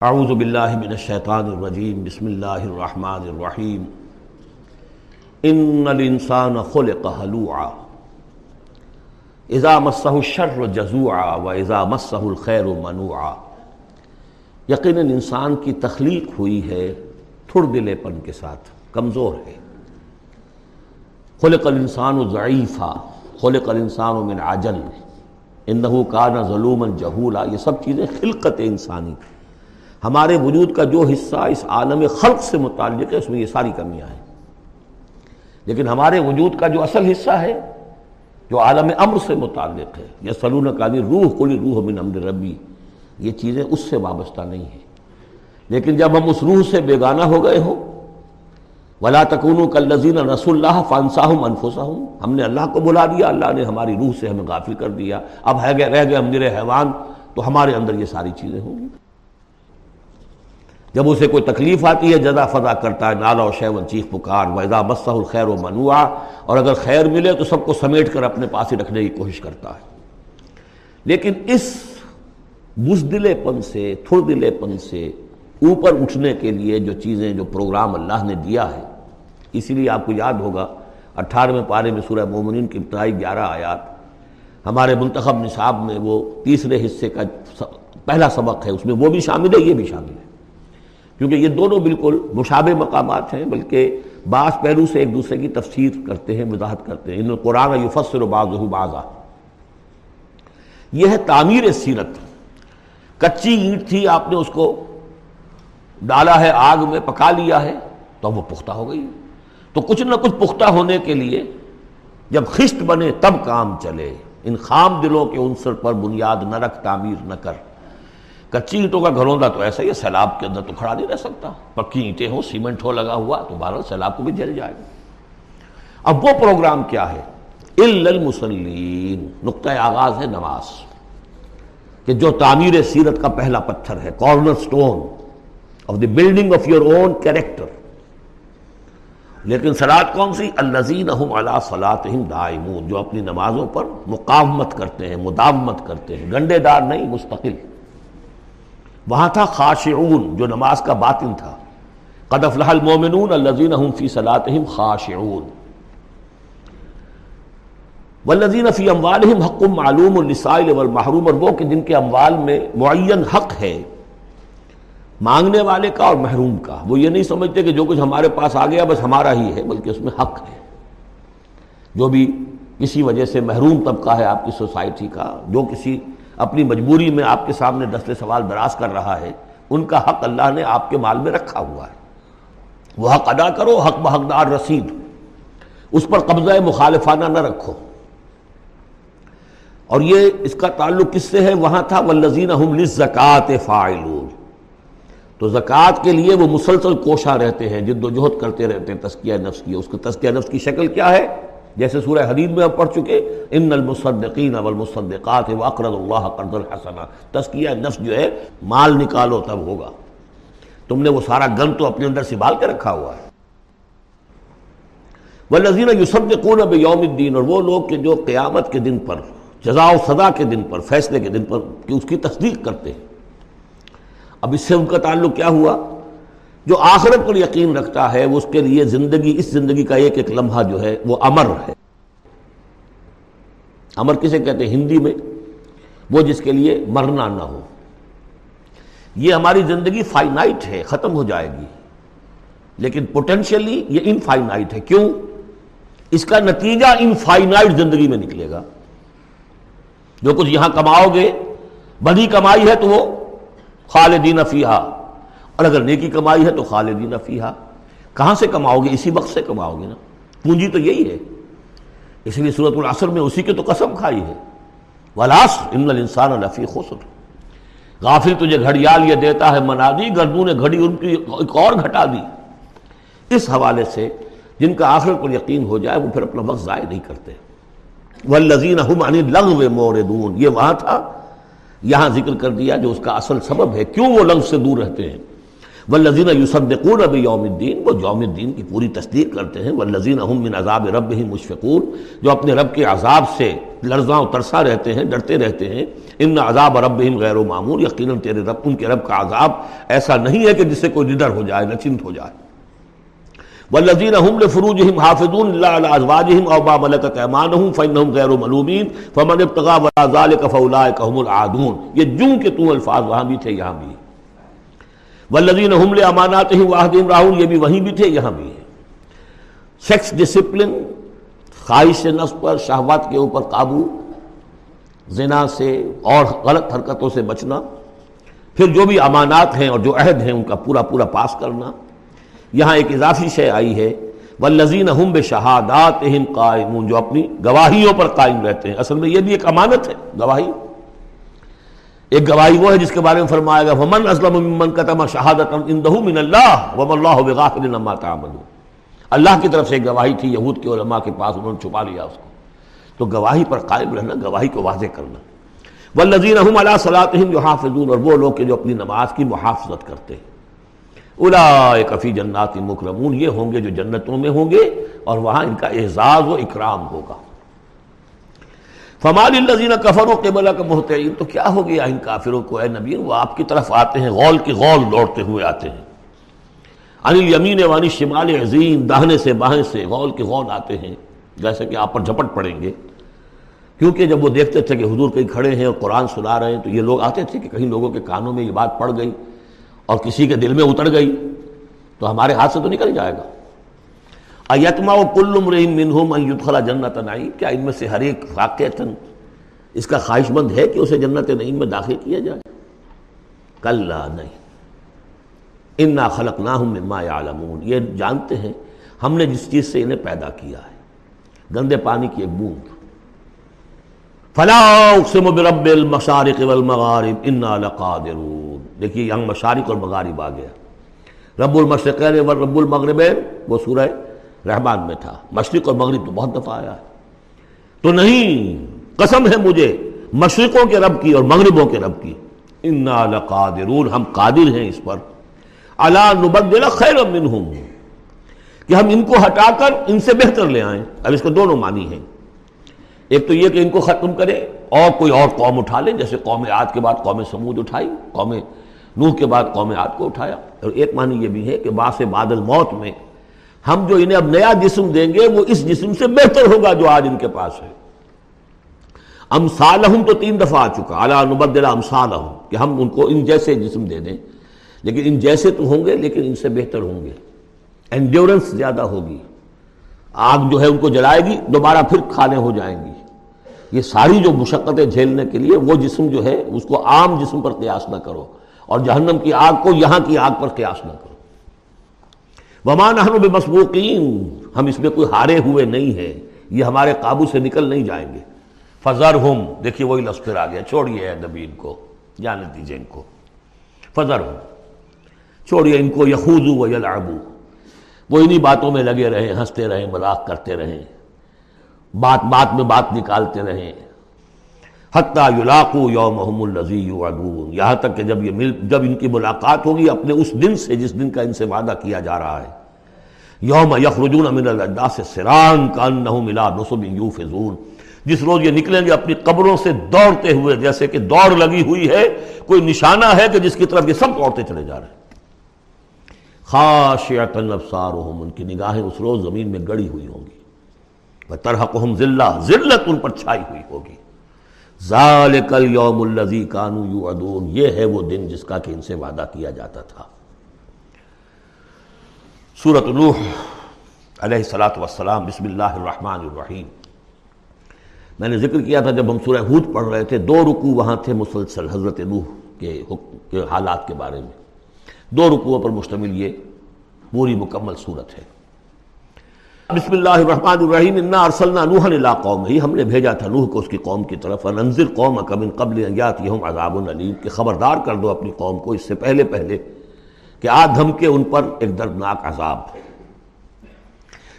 اعوذ باللہ من الشیطان الرجیم، بسم اللہ الرحمن الرحیم۔ ان الانسان خلق حلوعا۔ اذا مسہ الشر جزوعا و اذا مسہ الخیر منوعا۔ یقینا انسان کی تخلیق ہوئی ہے تھر دلے پن کے ساتھ، کمزور ہے۔ خلق الانسان ضعیفا، خلق الانسان من عجل۔ انہو کان ظلوما جہولا، یہ سب چیزیں خلقت انسانی۔ ہمارے وجود کا جو حصہ اس عالم خلق سے متعلق ہے، اس میں یہ ساری کمیاں ہیں۔ لیکن ہمارے وجود کا جو اصل حصہ ہے، جو عالم امر سے متعلق ہے یا سلون قادی روح کلی روح من امر ربی، یہ چیزیں اس سے وابستہ نہیں ہیں۔ لیکن جب ہم اس روح سے بیگانہ ہو گئے ہوں، ولا تکون کلزین رس اللہ فانساہم انفسہم ہم نے اللہ کو بلا دیا، اللہ نے ہماری روح سے ہمیں غافل کر دیا۔ اب ہے گئے، رہ گئے ہم حیوان، تو ہمارے اندر یہ ساری چیزیں ہوں۔ گی جب اسے کوئی تکلیف آتی ہے، جزا فضا کرتا ہے، نالا و شیون چیخ پکار ویزا مسح الخیر و منوع، اور اگر خیر ملے تو سب کو سمیٹ کر اپنے پاس ہی رکھنے کی کوشش کرتا ہے۔ لیکن اس بزدلے پن سے تھر دلے پن سے اوپر اٹھنے کے لیے جو چیزیں، جو پروگرام اللہ نے دیا ہے، اسی لیے آپ کو یاد ہوگا، اٹھارہویں پارے میں سورہ مومنین کی ابتدائی گیارہ آیات، ہمارے منتخب نصاب میں وہ تیسرے حصے کا پہلا سبق ہے، اس میں وہ بھی شامل ہے، یہ بھی شامل ہے۔ کیونکہ یہ دونوں بالکل مشابہ مقامات ہیں، بلکہ بعض پہلو سے ایک دوسرے کی تفسیر کرتے ہیں، وضاحت کرتے ہیں۔ ان قرآن یفسر بعض بازا یہ ہے تعمیر سیرت۔ کچی اینٹ تھی، آپ نے اس کو ڈالا ہے، آگ میں پکا لیا ہے، تو وہ پختہ ہو گئی۔ تو کچھ نہ کچھ پختہ ہونے کے لیے جب خشت بنے، تب کام چلے۔ ان خام دلوں کے عنصر پر بنیاد نہ رکھ، تعمیر نہ کر۔ کچی اینٹوں کا گھروں تو ایسا ہی سیلاب کے اندر تو کھڑا نہیں رہ سکتا۔ پکی اینٹیں ہوں، سیمنٹ ہو، لگا ہوا تو بہرحال سیلاب کو بھی جل جائے گا۔ اب وہ پروگرام کیا ہے؟ المسلین نقطۂ آغاز ہے نماز۔ کہ جو تعمیر سیرت کا پہلا پتھر ہے corner stone of the building of your own character لیکن سلاد کون سی؟ الزین اللہ صلاحم دائمون، جو اپنی نمازوں پر مقامت کرتے ہیں، مداومت کرتے ہیں۔ گنڈے دار نہیں، مستقل۔ وہاں تھا خاشعون، جو نماز کا باطن تھا۔ قد افلح المومنون الذين هم في صلاتهم خاشعون۔ والذين في اموالهم حق معلوم للسائل والمحروم اور وہ کہ جن کے اموال میں معین حق ہے، مانگنے والے کا اور محروم کا۔ وہ یہ نہیں سمجھتے کہ جو کچھ ہمارے پاس آ گیا بس ہمارا ہی ہے، بلکہ اس میں حق ہے۔ جو بھی کسی وجہ سے محروم طبقہ ہے آپ کی سوسائٹی کا، جو کسی اپنی مجبوری میں آپ کے سامنے دستے سوال دراز کر رہا ہے، ان کا حق اللہ نے آپ کے مال میں رکھا ہوا ہے۔ وہ حق ادا کرو، حق بحقدار رسید۔ اس پر قبضہ مخالفانہ نہ رکھو۔ اور یہ اس کا تعلق کس سے ہے؟ وہاں تھا والذین هم للزکات فاعلون۔ تو زکوٰۃ کے لیے وہ مسلسل کوشاں رہتے ہیں، جد و جہد کرتے رہتے ہیں تسکیہ نفس کی۔ اس کو تسکیہ نفس کی شکل کیا ہے؟ جیسے سورہ حدید میں ہم پڑھ چکے ان المصدقین والمصدقات واقرض اللہ قرض الحسنہ تسکیہ نفس جو ہے، مال نکالو تب ہوگا۔ تم نے وہ سارا گن تو اپنے اندر سنبھال کے رکھا ہوا ہے۔ والذین یصدقون بیوم الدین اور وہ لوگ کہ جو قیامت کے دن پر جزا و سزا کے دن پر، فیصلے کے دن پر، کہ اس کی تصدیق کرتے ہیں۔ اب اس سے ان کا تعلق کیا ہوا؟ جو آخرت پر یقین رکھتا ہے، وہ اس کے لیے زندگی، اس زندگی کا ایک ایک لمحہ جو ہے، وہ امر ہے۔ امر کسے کہتے ہیں؟ ہندی میں۔ وہ جس کے لیے مرنا نہ ہو۔ یہ ہماری زندگی فائنائٹ ہے، ختم ہو جائے گی۔ لیکن پوٹینشلی یہ انفائنائٹ ہے۔ کیوں؟ اس کا نتیجہ انفائنائٹ زندگی میں نکلے گا۔ جو کچھ یہاں کماؤ گے بدی کمائی ہے تو وہ خالدین فیہا۔ اور اگر نیکی کمائی ہے تو خالدین فیہا۔ کہاں سے کماؤ گے؟ اسی وقت سے کماؤ گے نا۔ پونجی تو یہی ہے۔ اس لیے صورت العصر میں اسی کی تو قسم کھائی ہے۔ ولاس ان الانسان الفی خسر۔ غافل تجھے گھڑیال یہ دیتا ہے منا دی گردوں نے گھڑی ان کی ایک اور گھٹا دی۔ اس حوالے سے جن کا آخر پر یقین ہو جائے، وہ پھر اپنا وقت ضائع نہیں کرتے۔ والذین هم عن اللغو موردون۔ یہ وہاں تھا، یہاں ذکر کر دیا جو اس کا اصل سبب ہے۔ کیوں وہ لغو سے دور رہتے ہیں؟ والذین یصدقون بیوم الدین، وہ یوم الدین کی پوری تصدیق کرتے ہیں، والذین هم من عذاب ربهم مشفقون، جو اپنے رب کے عذاب سے لرزاں و ترسا رہتے ہیں، ڈرتے رہتے ہیں، ان عذاب ربهم غیر و معمول، یقیناً تیرے رب، ان کے رب کا عذاب ایسا نہیں ہے کہ جس سے کوئی نڈر ہو جائے، نچنت ہو جائے۔ والذین هم لفروجهم حافظون الا على ازواجهم او ما ملكت ايمانهم فانهم غیر ملومین، فمن ابتغى وراء ذلك فاولئك هم العادون۔ یہ جوں کہ تو الفاظ وہاں بھی تھے، یہاں بھی۔ والذین حمل امانات ہی واحد راہل یہ بھی وہیں بھی تھے، یہاں بھی ہے سیکس ڈسپلن خواہش نفس پر، شہوات کے اوپر قابو، زنا سے اور غلط حرکتوں سے بچنا، پھر جو بھی امانات ہیں اور جو عہد ہیں، ان کا پورا پورا پاس کرنا۔ یہاں ایک اضافی شے آئی ہے والذین ہم بے شہادات قائمون، جو اپنی گواہیوں پر قائم رہتے ہیں۔ اصل میں یہ بھی ایک امانت ہے، گواہی۔ ایک گواہی وہ ہے جس کے بارے میں فرمایا گا ومن اسلم ممن کتم شہادت اندہ من اللہ وم اللہ بغافل عما تعملون. اللہ کی طرف سے ایک گواہی تھی، یہود کے علماء کے پاس انہوں نے چھپا لیا اس کو۔ تو گواہی پر قائم رہنا، گواہی کو واضح کرنا۔ والذین هم علی صلاتهم یحافظون اور وہ لوگ کہ جو اپنی نماز کی محافظت کرتے ہیں۔ اولئک فی جنات مکرمون، یہ ہوں گے جو جنتوں میں ہوں گے، اور وہاں ان کا اعزاز و اکرام ہوگا۔ فمال الزین کفر و قبل کا محتعین تو کیا ہو گیا ان کافروں کو؟ اے نبی، وہ آپ کی طرف آتے ہیں، غول کی غول دوڑتے ہوئے آتے ہیں۔ انل یمین وانی شمال عظیم داہنے سے باہیں سے غول کی غول آتے ہیں، جیسے کہ آپ پر جھپٹ پڑیں گے۔ کیونکہ جب وہ دیکھتے تھے کہ حضور کہیں کھڑے ہیں اور قرآن سنا رہے ہیں، تو یہ لوگ آتے تھے کہ کہیں لوگوں کے کانوں میں یہ بات پڑ گئی اور کسی کے دل میں اتر گئی، تو ہمارے ہاتھ سے تو نکل جائے گا۔ ایتما و کل مرین منہم ان جنت نعیم؟ کیا ان میں سے ہر ایک واقعتاً اس کا خواہش مند ہے کہ اسے جنت نعیم میں داخل کیا جائے؟ کل نہیں۔ انا خلق نہ ہوں مما یعلمون۔ یہ جانتے ہیں، ہم نے جس چیز سے انہیں پیدا کیا ہے۔ گندے پانی کی ایک بوند۔ فلا اقسم برب المشارق والمغارب، انا لقادرون۔ دیکھیے، یہاں مشارق اور مغارب آ گیا۔ رب المشرقین و رب المغربین، وہ سورہ رحمان میں تھا، مشرق اور مغرب تو بہت دفعہ آیا ہے۔ تو نہیں، قسم ہے مجھے، مشرقوں کے رب کی اور مغربوں کے رب کی۔ انا لقادرون، ہم قادر ہیں اس پر۔ اللہ نبدل خیر منہم کہ ہم ان کو ہٹا کر ان سے بہتر لے آئیں۔ اب اس کے دونوں معنی ہیں۔ ایک تو یہ کہ ان کو ختم کرے اور کوئی اور قوم اٹھا لیں، جیسے قوم عاد کے بعد قوم سمود اٹھائی، قوم نوح کے بعد قوم عاد کو اٹھایا۔ اور ایک معنی یہ بھی ہے کہ باس بادل موت میں ہم جو انہیں اب نیا جسم دیں گے وہ اس جسم سے بہتر ہوگا جو آج ان کے پاس ہے۔ امسالہم تو تین دفعہ آ چکا۔ اعلیٰ نبدلہ امسالہم کہ ہم ان کو ان جیسے جسم دے دیں۔ لیکن ان جیسے تو ہوں گے، لیکن ان سے بہتر ہوں گے۔ انڈیورنس زیادہ ہوگی۔ آگ جو ہے ان کو جلائے گی، دوبارہ پھر کھانے ہو جائیں گی۔ یہ ساری جو مشقتیں جھیلنے کے لیے وہ جسم جو ہے، اس کو عام جسم پر قیاس نہ کرو۔ اور جہنم کی آگ کو یہاں کی آگ پر قیاس نہ کرو۔ ومان بے مسبوقین ہم اس میں کوئی ہارے ہوئے نہیں ہیں، یہ ہمارے قابو سے نکل نہیں جائیں گے۔ فضر ہم دیکھیے وہی لفظ پھر آ گیا چھوڑیے نبی ان کو جانے دیجیے ان کو۔ فضر ہم چھوڑیے ان کو، یخوضو و یلعبو وہ انہی باتوں میں لگے رہیں، ہنستے رہیں، مذاق کرتے رہیں، بات بات میں بات نکالتے رہیں۔ حتیٰ یلاقو یوم الزی یعدون یہاں تک کہ جب یہ مل جب ان کی ملاقات ہوگی اپنے اس دن سے جس دن کا ان سے وعدہ کیا جا رہا ہے۔ یوم یخرجون من الاجداس سران کانہم الى نصب یوفزون۔ جس روز یہ نکلیں گے اپنی قبروں سے دوڑتے ہوئے، جیسے کہ دوڑ لگی ہوئی ہے، کوئی نشانہ ہے کہ جس کی طرف یہ سب دوڑتے چلے جا رہے ہیں۔ خاشعت ابصارہم، ان کی نگاہیں اس روز زمین میں گڑی ہوئی ہوں گی۔ وترحقہم ذلہ ذلت ان پر چھائی ہوئی ہوگی۔ ذالک اليوم الذی کانوا یعدون یہ ہے وہ دن جس کا کہ ان سے وعدہ کیا جاتا تھا۔ سورۃ نوح علیہ الصلوۃ والسلام، بسم اللہ الرحمن الرحیم۔ میں نے ذکر کیا تھا جب ہم سورہ ہود پڑھ رہے تھے، دو رکوع وہاں تھے مسلسل حضرت نوح کے کے حالات کے بارے میں۔ دو رکوعوں پر مشتمل یہ پوری مکمل صورت ہے۔ بسم اللہ الرحمن الرحیم، انا ارسلنا نوحا الى قوم ہی ہم نے بھیجا تھا نوح کو اس کی قوم کی طرف اننذر قوم من قبل ان یاتیہم عذاب علیم کہ خبردار کر دو اپنی قوم کو اس سے پہلے پہلے کہ آ دھم کے ان پر ایک دردناک عذاب۔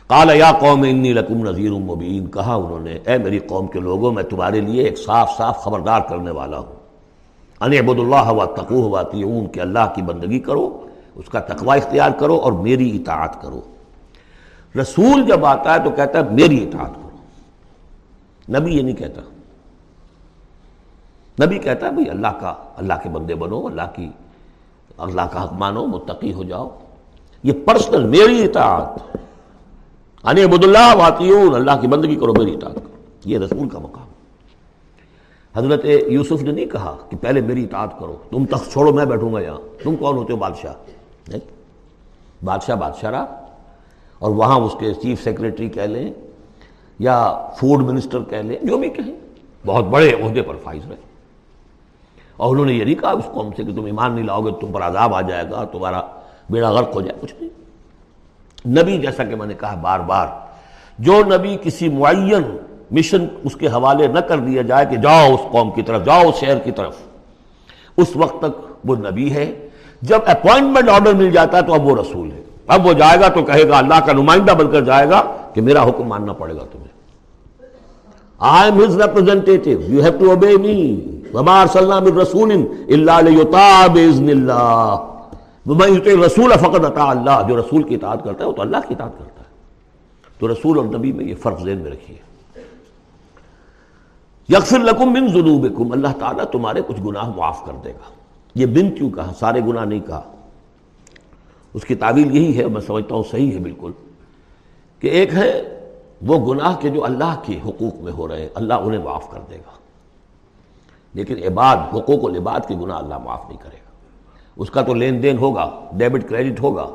قال یا قوم انی لکم نذیر مبین کہا انہوں نے، اے میری قوم کے لوگوں، میں تمہارے لیے ایک صاف صاف خبردار کرنے والا ہوں۔ ان عبد اللہ و تقوہ واطیعون کہ اللہ کی بندگی کرو، اس کا تقوی اختیار کرو اور میری اطاعت کرو۔ رسول جب آتا ہے تو کہتا ہے میری اطاعت کرو۔ نبی یہ نہیں کہتا۔ نبی کہتا ہے بھائی اللہ کا، اللہ کے بندے بنو، اللہ کی، اللہ کا حق مانو، متقی ہو جاؤ۔ یہ پرسنل میری اطاعت۔ یعنی انی عبد اللہ واتیون اللہ کی بندگی کرو، میری اطاعت کرو۔ یہ رسول کا مقام۔ حضرت یوسف نے نہیں کہا کہ پہلے میری اطاعت کرو، تم تخت چھوڑو، میں بیٹھوں گا یہاں۔ تم کون ہوتے ہو بادشاہ؟ نہیں۔ بادشاہ بادشاہ رہا۔ اور وہاں اس کے چیف سیکرٹری کہہ لیں یا فوڈ منسٹر کہہ لیں، جو بھی کہیں۔ بہت بڑے عہدے پر فائز رہے اور انہوں نے یہ نہیں کہا اس قوم سے کہ تم ایمان نہیں لاؤ گے، تم پر عذاب آ جائے گا، تمہارا بیڑا غرق ہو جائے، کچھ نہیں۔ نبی جیسا کہ میں نے کہا بار بار، جو نبی کسی معین مشن اس کے حوالے نہ کر دیا جائے کہ جاؤ اس قوم کی طرف، جاؤ اس شہر کی طرف۔ اس وقت تک وہ نبی ہے۔ جب اپوائنٹمنٹ آرڈر مل جاتا ہے تو اب وہ رسول ہے۔ اب وہ جائے گا تو کہے گا اللہ کا نمائندہ بن کر جائے گا کہ میرا حکم ماننا پڑے گا تمہیں۔ I am his representative you have to obey me وما ارسلنا من رسول رسول فقط عطا اللہ جو رسول کی اطاعت کرتا ہے وہ تو اللہ کی اطاعت کرتا ہے۔ تو رسول اور نبی میں یہ فرق ذہن میں رکھیے۔ یکفر لکم من ذنوبکم اللہ تعالیٰ تمہارے کچھ گناہ معاف کر دے گا۔ یہ بن کیوں کہا؟ سارے گناہ نہیں کہا۔ اس کی تعویل یہی ہے، میں سمجھتا ہوں صحیح ہے بالکل، کہ ایک ہے وہ گناہ کے جو اللہ کے حقوق میں ہو رہے ہیں، اللہ انہیں معاف کر دے گا۔ لیکن عباد، حقوق و لباد کے گناہ اللہ معاف نہیں کرے گا۔ اس کا تو لین دین ہوگا، ڈیبٹ کریڈٹ ہوگا۔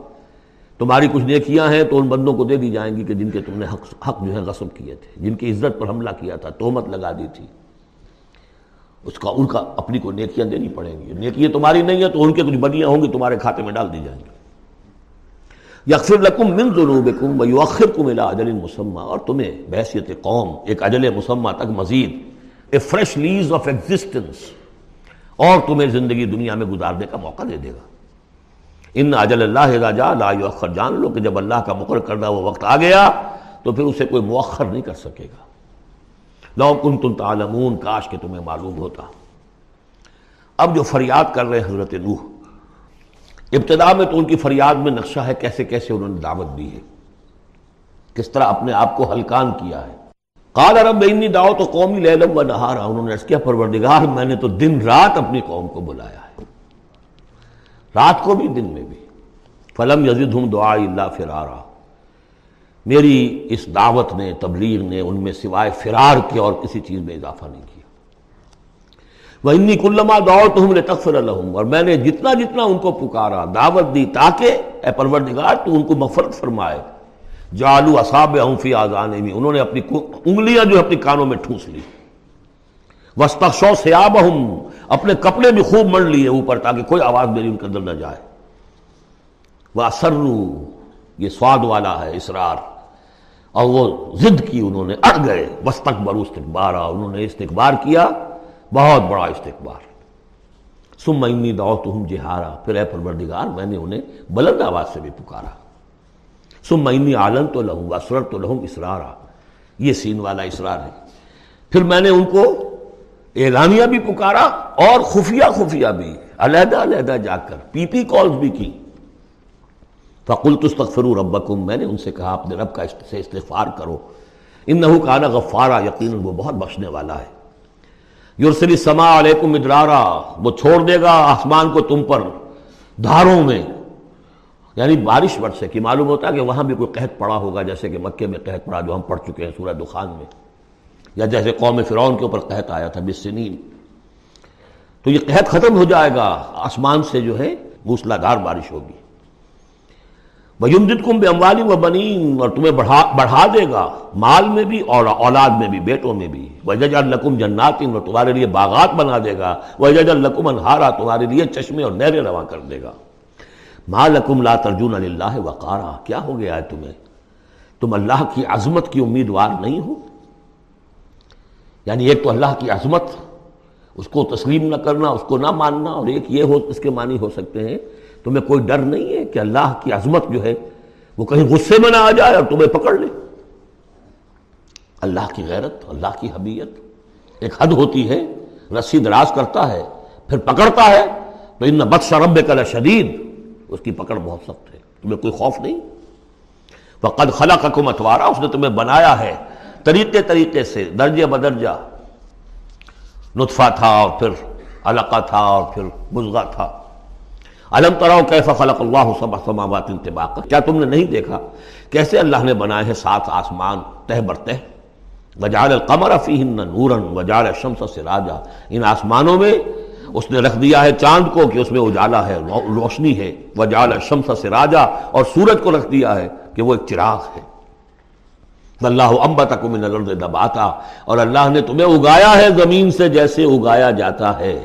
تمہاری کچھ نیکیاں ہیں تو ان بندوں کو دے دی جائیں گی کہ جن کے تم نے حق حق جو ہے غصب کیے تھے، جن کی عزت پر حملہ کیا تھا تہمت لگا دی تھی۔ اس کا، ان کا اپنی کو نیکیاں دینی پڑیں گی۔ نیکیاں تمہاری نہیں ہیں تو ان کے کچھ بدیاں ہوں گی، تمہارے کھاتے میں ڈال دی جائیں گی۔ یکفر لکم من ذنوبکم ویؤخرکم الى اجل مسمى. اور تمہیں بحثیت قوم، ایک اجل مسمى تک مزید a fresh lease of existence اور تمہیں زندگی دنیا میں گزارنے کا موقع دے دے گا۔ ان اجل اللہ جا لا یؤخر. جان لو کہ جب اللہ کا مقرر کردہ وہ وقت آ گیا، تو پھر اسے کوئی مؤخر نہیں کر سکے گا۔ لو کنتم تعلمون، کاش کہ تمہیں معلوم ہوتا۔ اب جو فریاد کر رہے حضرت نوح ابتدا میں تو ان کی فریاد میں نقشہ ہے کیسے کیسے انہوں نے دعوت دی ہے۔ کس طرح اپنے آپ کو ہلکان کیا ہے۔ قال رب انی دعو تو قومی لیلم و نہارا۔ انہوں نے کیا، پروردگار، میں نے تو دن رات اپنی قوم کو بلایا ہے۔ رات کو بھی، دن میں بھی۔ فلم یزد ہوں دعا اللہ فرارا۔ میری اس دعوت نے، تبلیغ نے ان میں سوائے فرار کے اور کسی چیز میں اضافہ نہیں کیا۔ وہ انی کلما دعو تو ہم نے تخفر الحم اور میں نے جتنا جتنا ان کو پکارا دعوت دی تاکہ اے پروردگار تو ان کو مفرت فرمائے۔ جالو اصاب فی آزانے میں انہوں نے اپنی انگلیاں جو اپنی کانوں میں ٹھوس لی۔ وسطو سیاب اپنے کپڑے بھی خوب مڑ لیے اوپر تاکہ کوئی آواز میری ان کے اندر نہ جائے۔ وہ اسرو یہ سواد والا ہے، اسرار۔ اور وہ ضد کی انہوں نے، اڑ گئے۔ وسطک استقبار انہوں نے استقبار کیا۔ بہت بڑا استقبار سم انی دعوت ہوں جہارا۔ پھر اے پروردگار، میں نے انہیں بلند آواز سے بھی پکارا۔ سم انی عالم تو لہوں اسرر تو لہوں اسرارا۔ یہ سین والا اسرار ہے۔ پھر میں نے ان کو اعلانیہ بھی پکارا اور خفیہ خفیہ بھی، علیحدہ علیحدہ جا کر پی پی کالز بھی کی۔ فقل تستغفروا ربکم، میں نے ان سے کہا، اپنے رب کا سے استغفار کرو۔ ان نحو کانا غفارا، یقیناً وہ بہت بخشنے والا ہے۔ یورسلی سما علیکم مدرارا، وہ چھوڑ دے گا آسمان کو تم پر دھاروں میں۔ یعنی بارش برسے کی معلوم ہوتا ہے کہ وہاں بھی کوئی قحط پڑا ہوگا، جیسے کہ مکے میں قحط پڑا جو ہم پڑھ چکے ہیں سورہ دخان میں۔ یا جیسے قوم فرعون کے اوپر قحط آیا تھا بسنین تو یہ قحط ختم ہو جائے گا، آسمان سے جو ہے موسلا دھار بارش ہوگی۔ کم بے اموالی و بنین اور تمہیں بڑھا بڑھا دے گا، مال میں بھی اور اولاد میں بھی، بیٹوں میں بھی۔ وجج القم جناتن اور تمہارے لیے باغات بنا دے گا۔ وجج القم انہارا، تمہارے لیے چشمے اور نہریں رواں کر دے گا۔ مالکم لا ترجون اللہ وقارا۔ کیا ہو گیا ہے تمہیں؟ تم اللہ کی عظمت کی امیدوار نہیں ہو؟ یعنی ایک تو اللہ کی عظمت، اس کو تسلیم نہ کرنا، اس کو نہ ماننا، اور ایک یہ ہو، اس کے معنی ہو سکتے ہیں تمہیں کوئی ڈر نہیں ہے کہ اللہ کی عظمت جو ہے وہ کہیں غصے میں نہ آ جائے اور تمہیں پکڑ لے؟ اللہ کی غیرت، اللہ کی حبیت ایک حد ہوتی ہے، رسی دراز کرتا ہے، پھر پکڑتا ہے، تو ان بخش رب کل شدید اس کی پکڑ بہت سخت ہے، تمہیں کوئی خوف نہیں؟ قد خلا حکومت وارا اس نے تمہیں بنایا ہے، طریقے طریقے سے درجے بدرجہ، نطفہ تھا اور پھر علقہ تھا اور پھر بزغہ تھا۔ علم تراؤ کیسا خلق اللہ سب سماوات انتباق کیا تم نے نہیں دیکھا کیسے اللہ نے بنائے ہیں سات آسمان تہ برتہ وجال القمر فیہن نورن وجال الشمس سراجا۔ ان آسمانوں میں اس نے رکھ دیا ہے چاند کو کہ اس میں اجالا ہے روشنی ہے۔ وجال الشمس سراجا اور سورج کو رکھ دیا ہے کہ وہ ایک چراغ ہے۔ اللہ امبا من الارض دباتا اور اللہ نے تمہیں اگایا ہے زمین سے جیسے اگایا جاتا ہے۔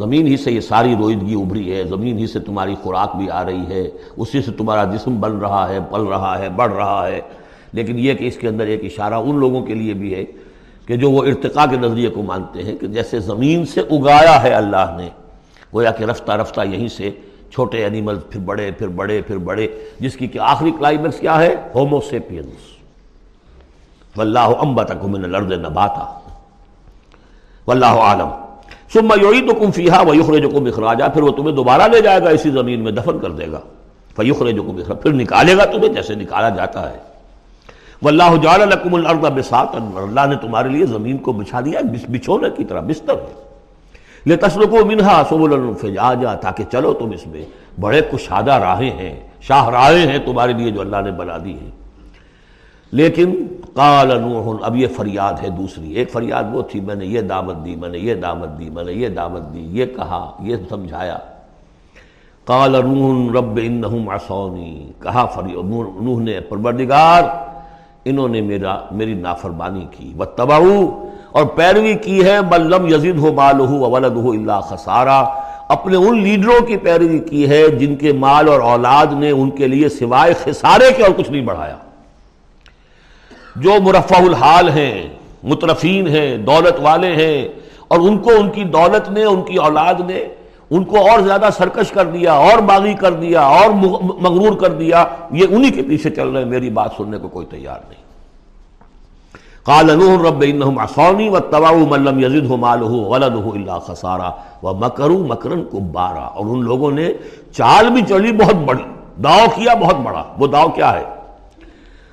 زمین ہی سے یہ ساری روئدگی ابھری ہے، زمین ہی سے تمہاری خوراک بھی آ رہی ہے، اسی سے تمہارا جسم بن رہا ہے، پل رہا ہے، بڑھ رہا ہے۔ لیکن یہ کہ اس کے اندر ایک اشارہ ان لوگوں کے لیے بھی ہے کہ جو وہ ارتقاء کے نظریے کو مانتے ہیں کہ جیسے زمین سے اگایا ہے اللہ نے، گویا کہ رفتہ رفتہ یہیں سے چھوٹے اینیمل پھر بڑے پھر بڑے پھر بڑے، جس کی کہ آخری کلائمیکس کیا ہے؟ ہوموسیپینس واللہ امبتکم من الارض نباتا۔ واللہ عالم ثم یعیدکم فیہا ویخرجکم اخراجا پھر وہ تمہیں دوبارہ لے جائے گا اسی زمین میں دفن کر دے گا۔ فیخرجکم اخراجا پھر نکالے گا تمہیں جیسے نکالا جاتا ہے۔ واللہ جعل لکم الارض بساطا اللہ نے تمہارے لیے زمین کو بچھا دیا بچھونے کی طرح، بستر ہے۔ لے تسلکو منہا سبل الفجاجا تاکہ چلو تم اس میں بڑے کشادہ راہیں ہیں، شاہ راہیں ہیں تمہارے لیے جو اللہ نے بنا دی ہیں۔ لیکن قال نوح، اب یہ فریاد ہے دوسری، ایک فریاد وہ تھی، میں نے یہ دعوت دی، میں نے یہ دعوت دی، میں نے یہ دعوت دی، یہ کہا، یہ سمجھایا۔ قال نوح، رب انہم عصونی۔ کہا نوح نے، پروردگار، انہوں نے میرا، میری نافرمانی کی۔ وَتَّبَعُوا اور پیروی کی ہے بلم یزید ہو مال ہو اولد ہو اللہ خسارہ۔ اپنے ان لیڈروں کی پیروی کی ہے، جن کے مال اور اولاد نے ان کے لیے سوائے خسارے کے اور کچھ نہیں بڑھایا۔ جو مرفع الحال ہیں، مترفین ہیں، دولت والے ہیں، اور ان کو ان کی دولت نے، ان کی اولاد نے، ان کو اور زیادہ سرکش کر دیا، اور باغی کر دیا، اور مغرور کر دیا، یہ انہی کے پیچھے چل رہے ہیں، میری بات سننے کو کوئی تیار نہیں۔ قال نوح رب انہم عصونی واتبعوا من لم یزدہ مالہ ولدہ الا خسارا ومکروا مکرن کبارا۔ اور ان لوگوں نے چال بھی چلی بہت بڑی، داؤ کیا بہت بڑا۔ وہ داؤ کیا ہے؟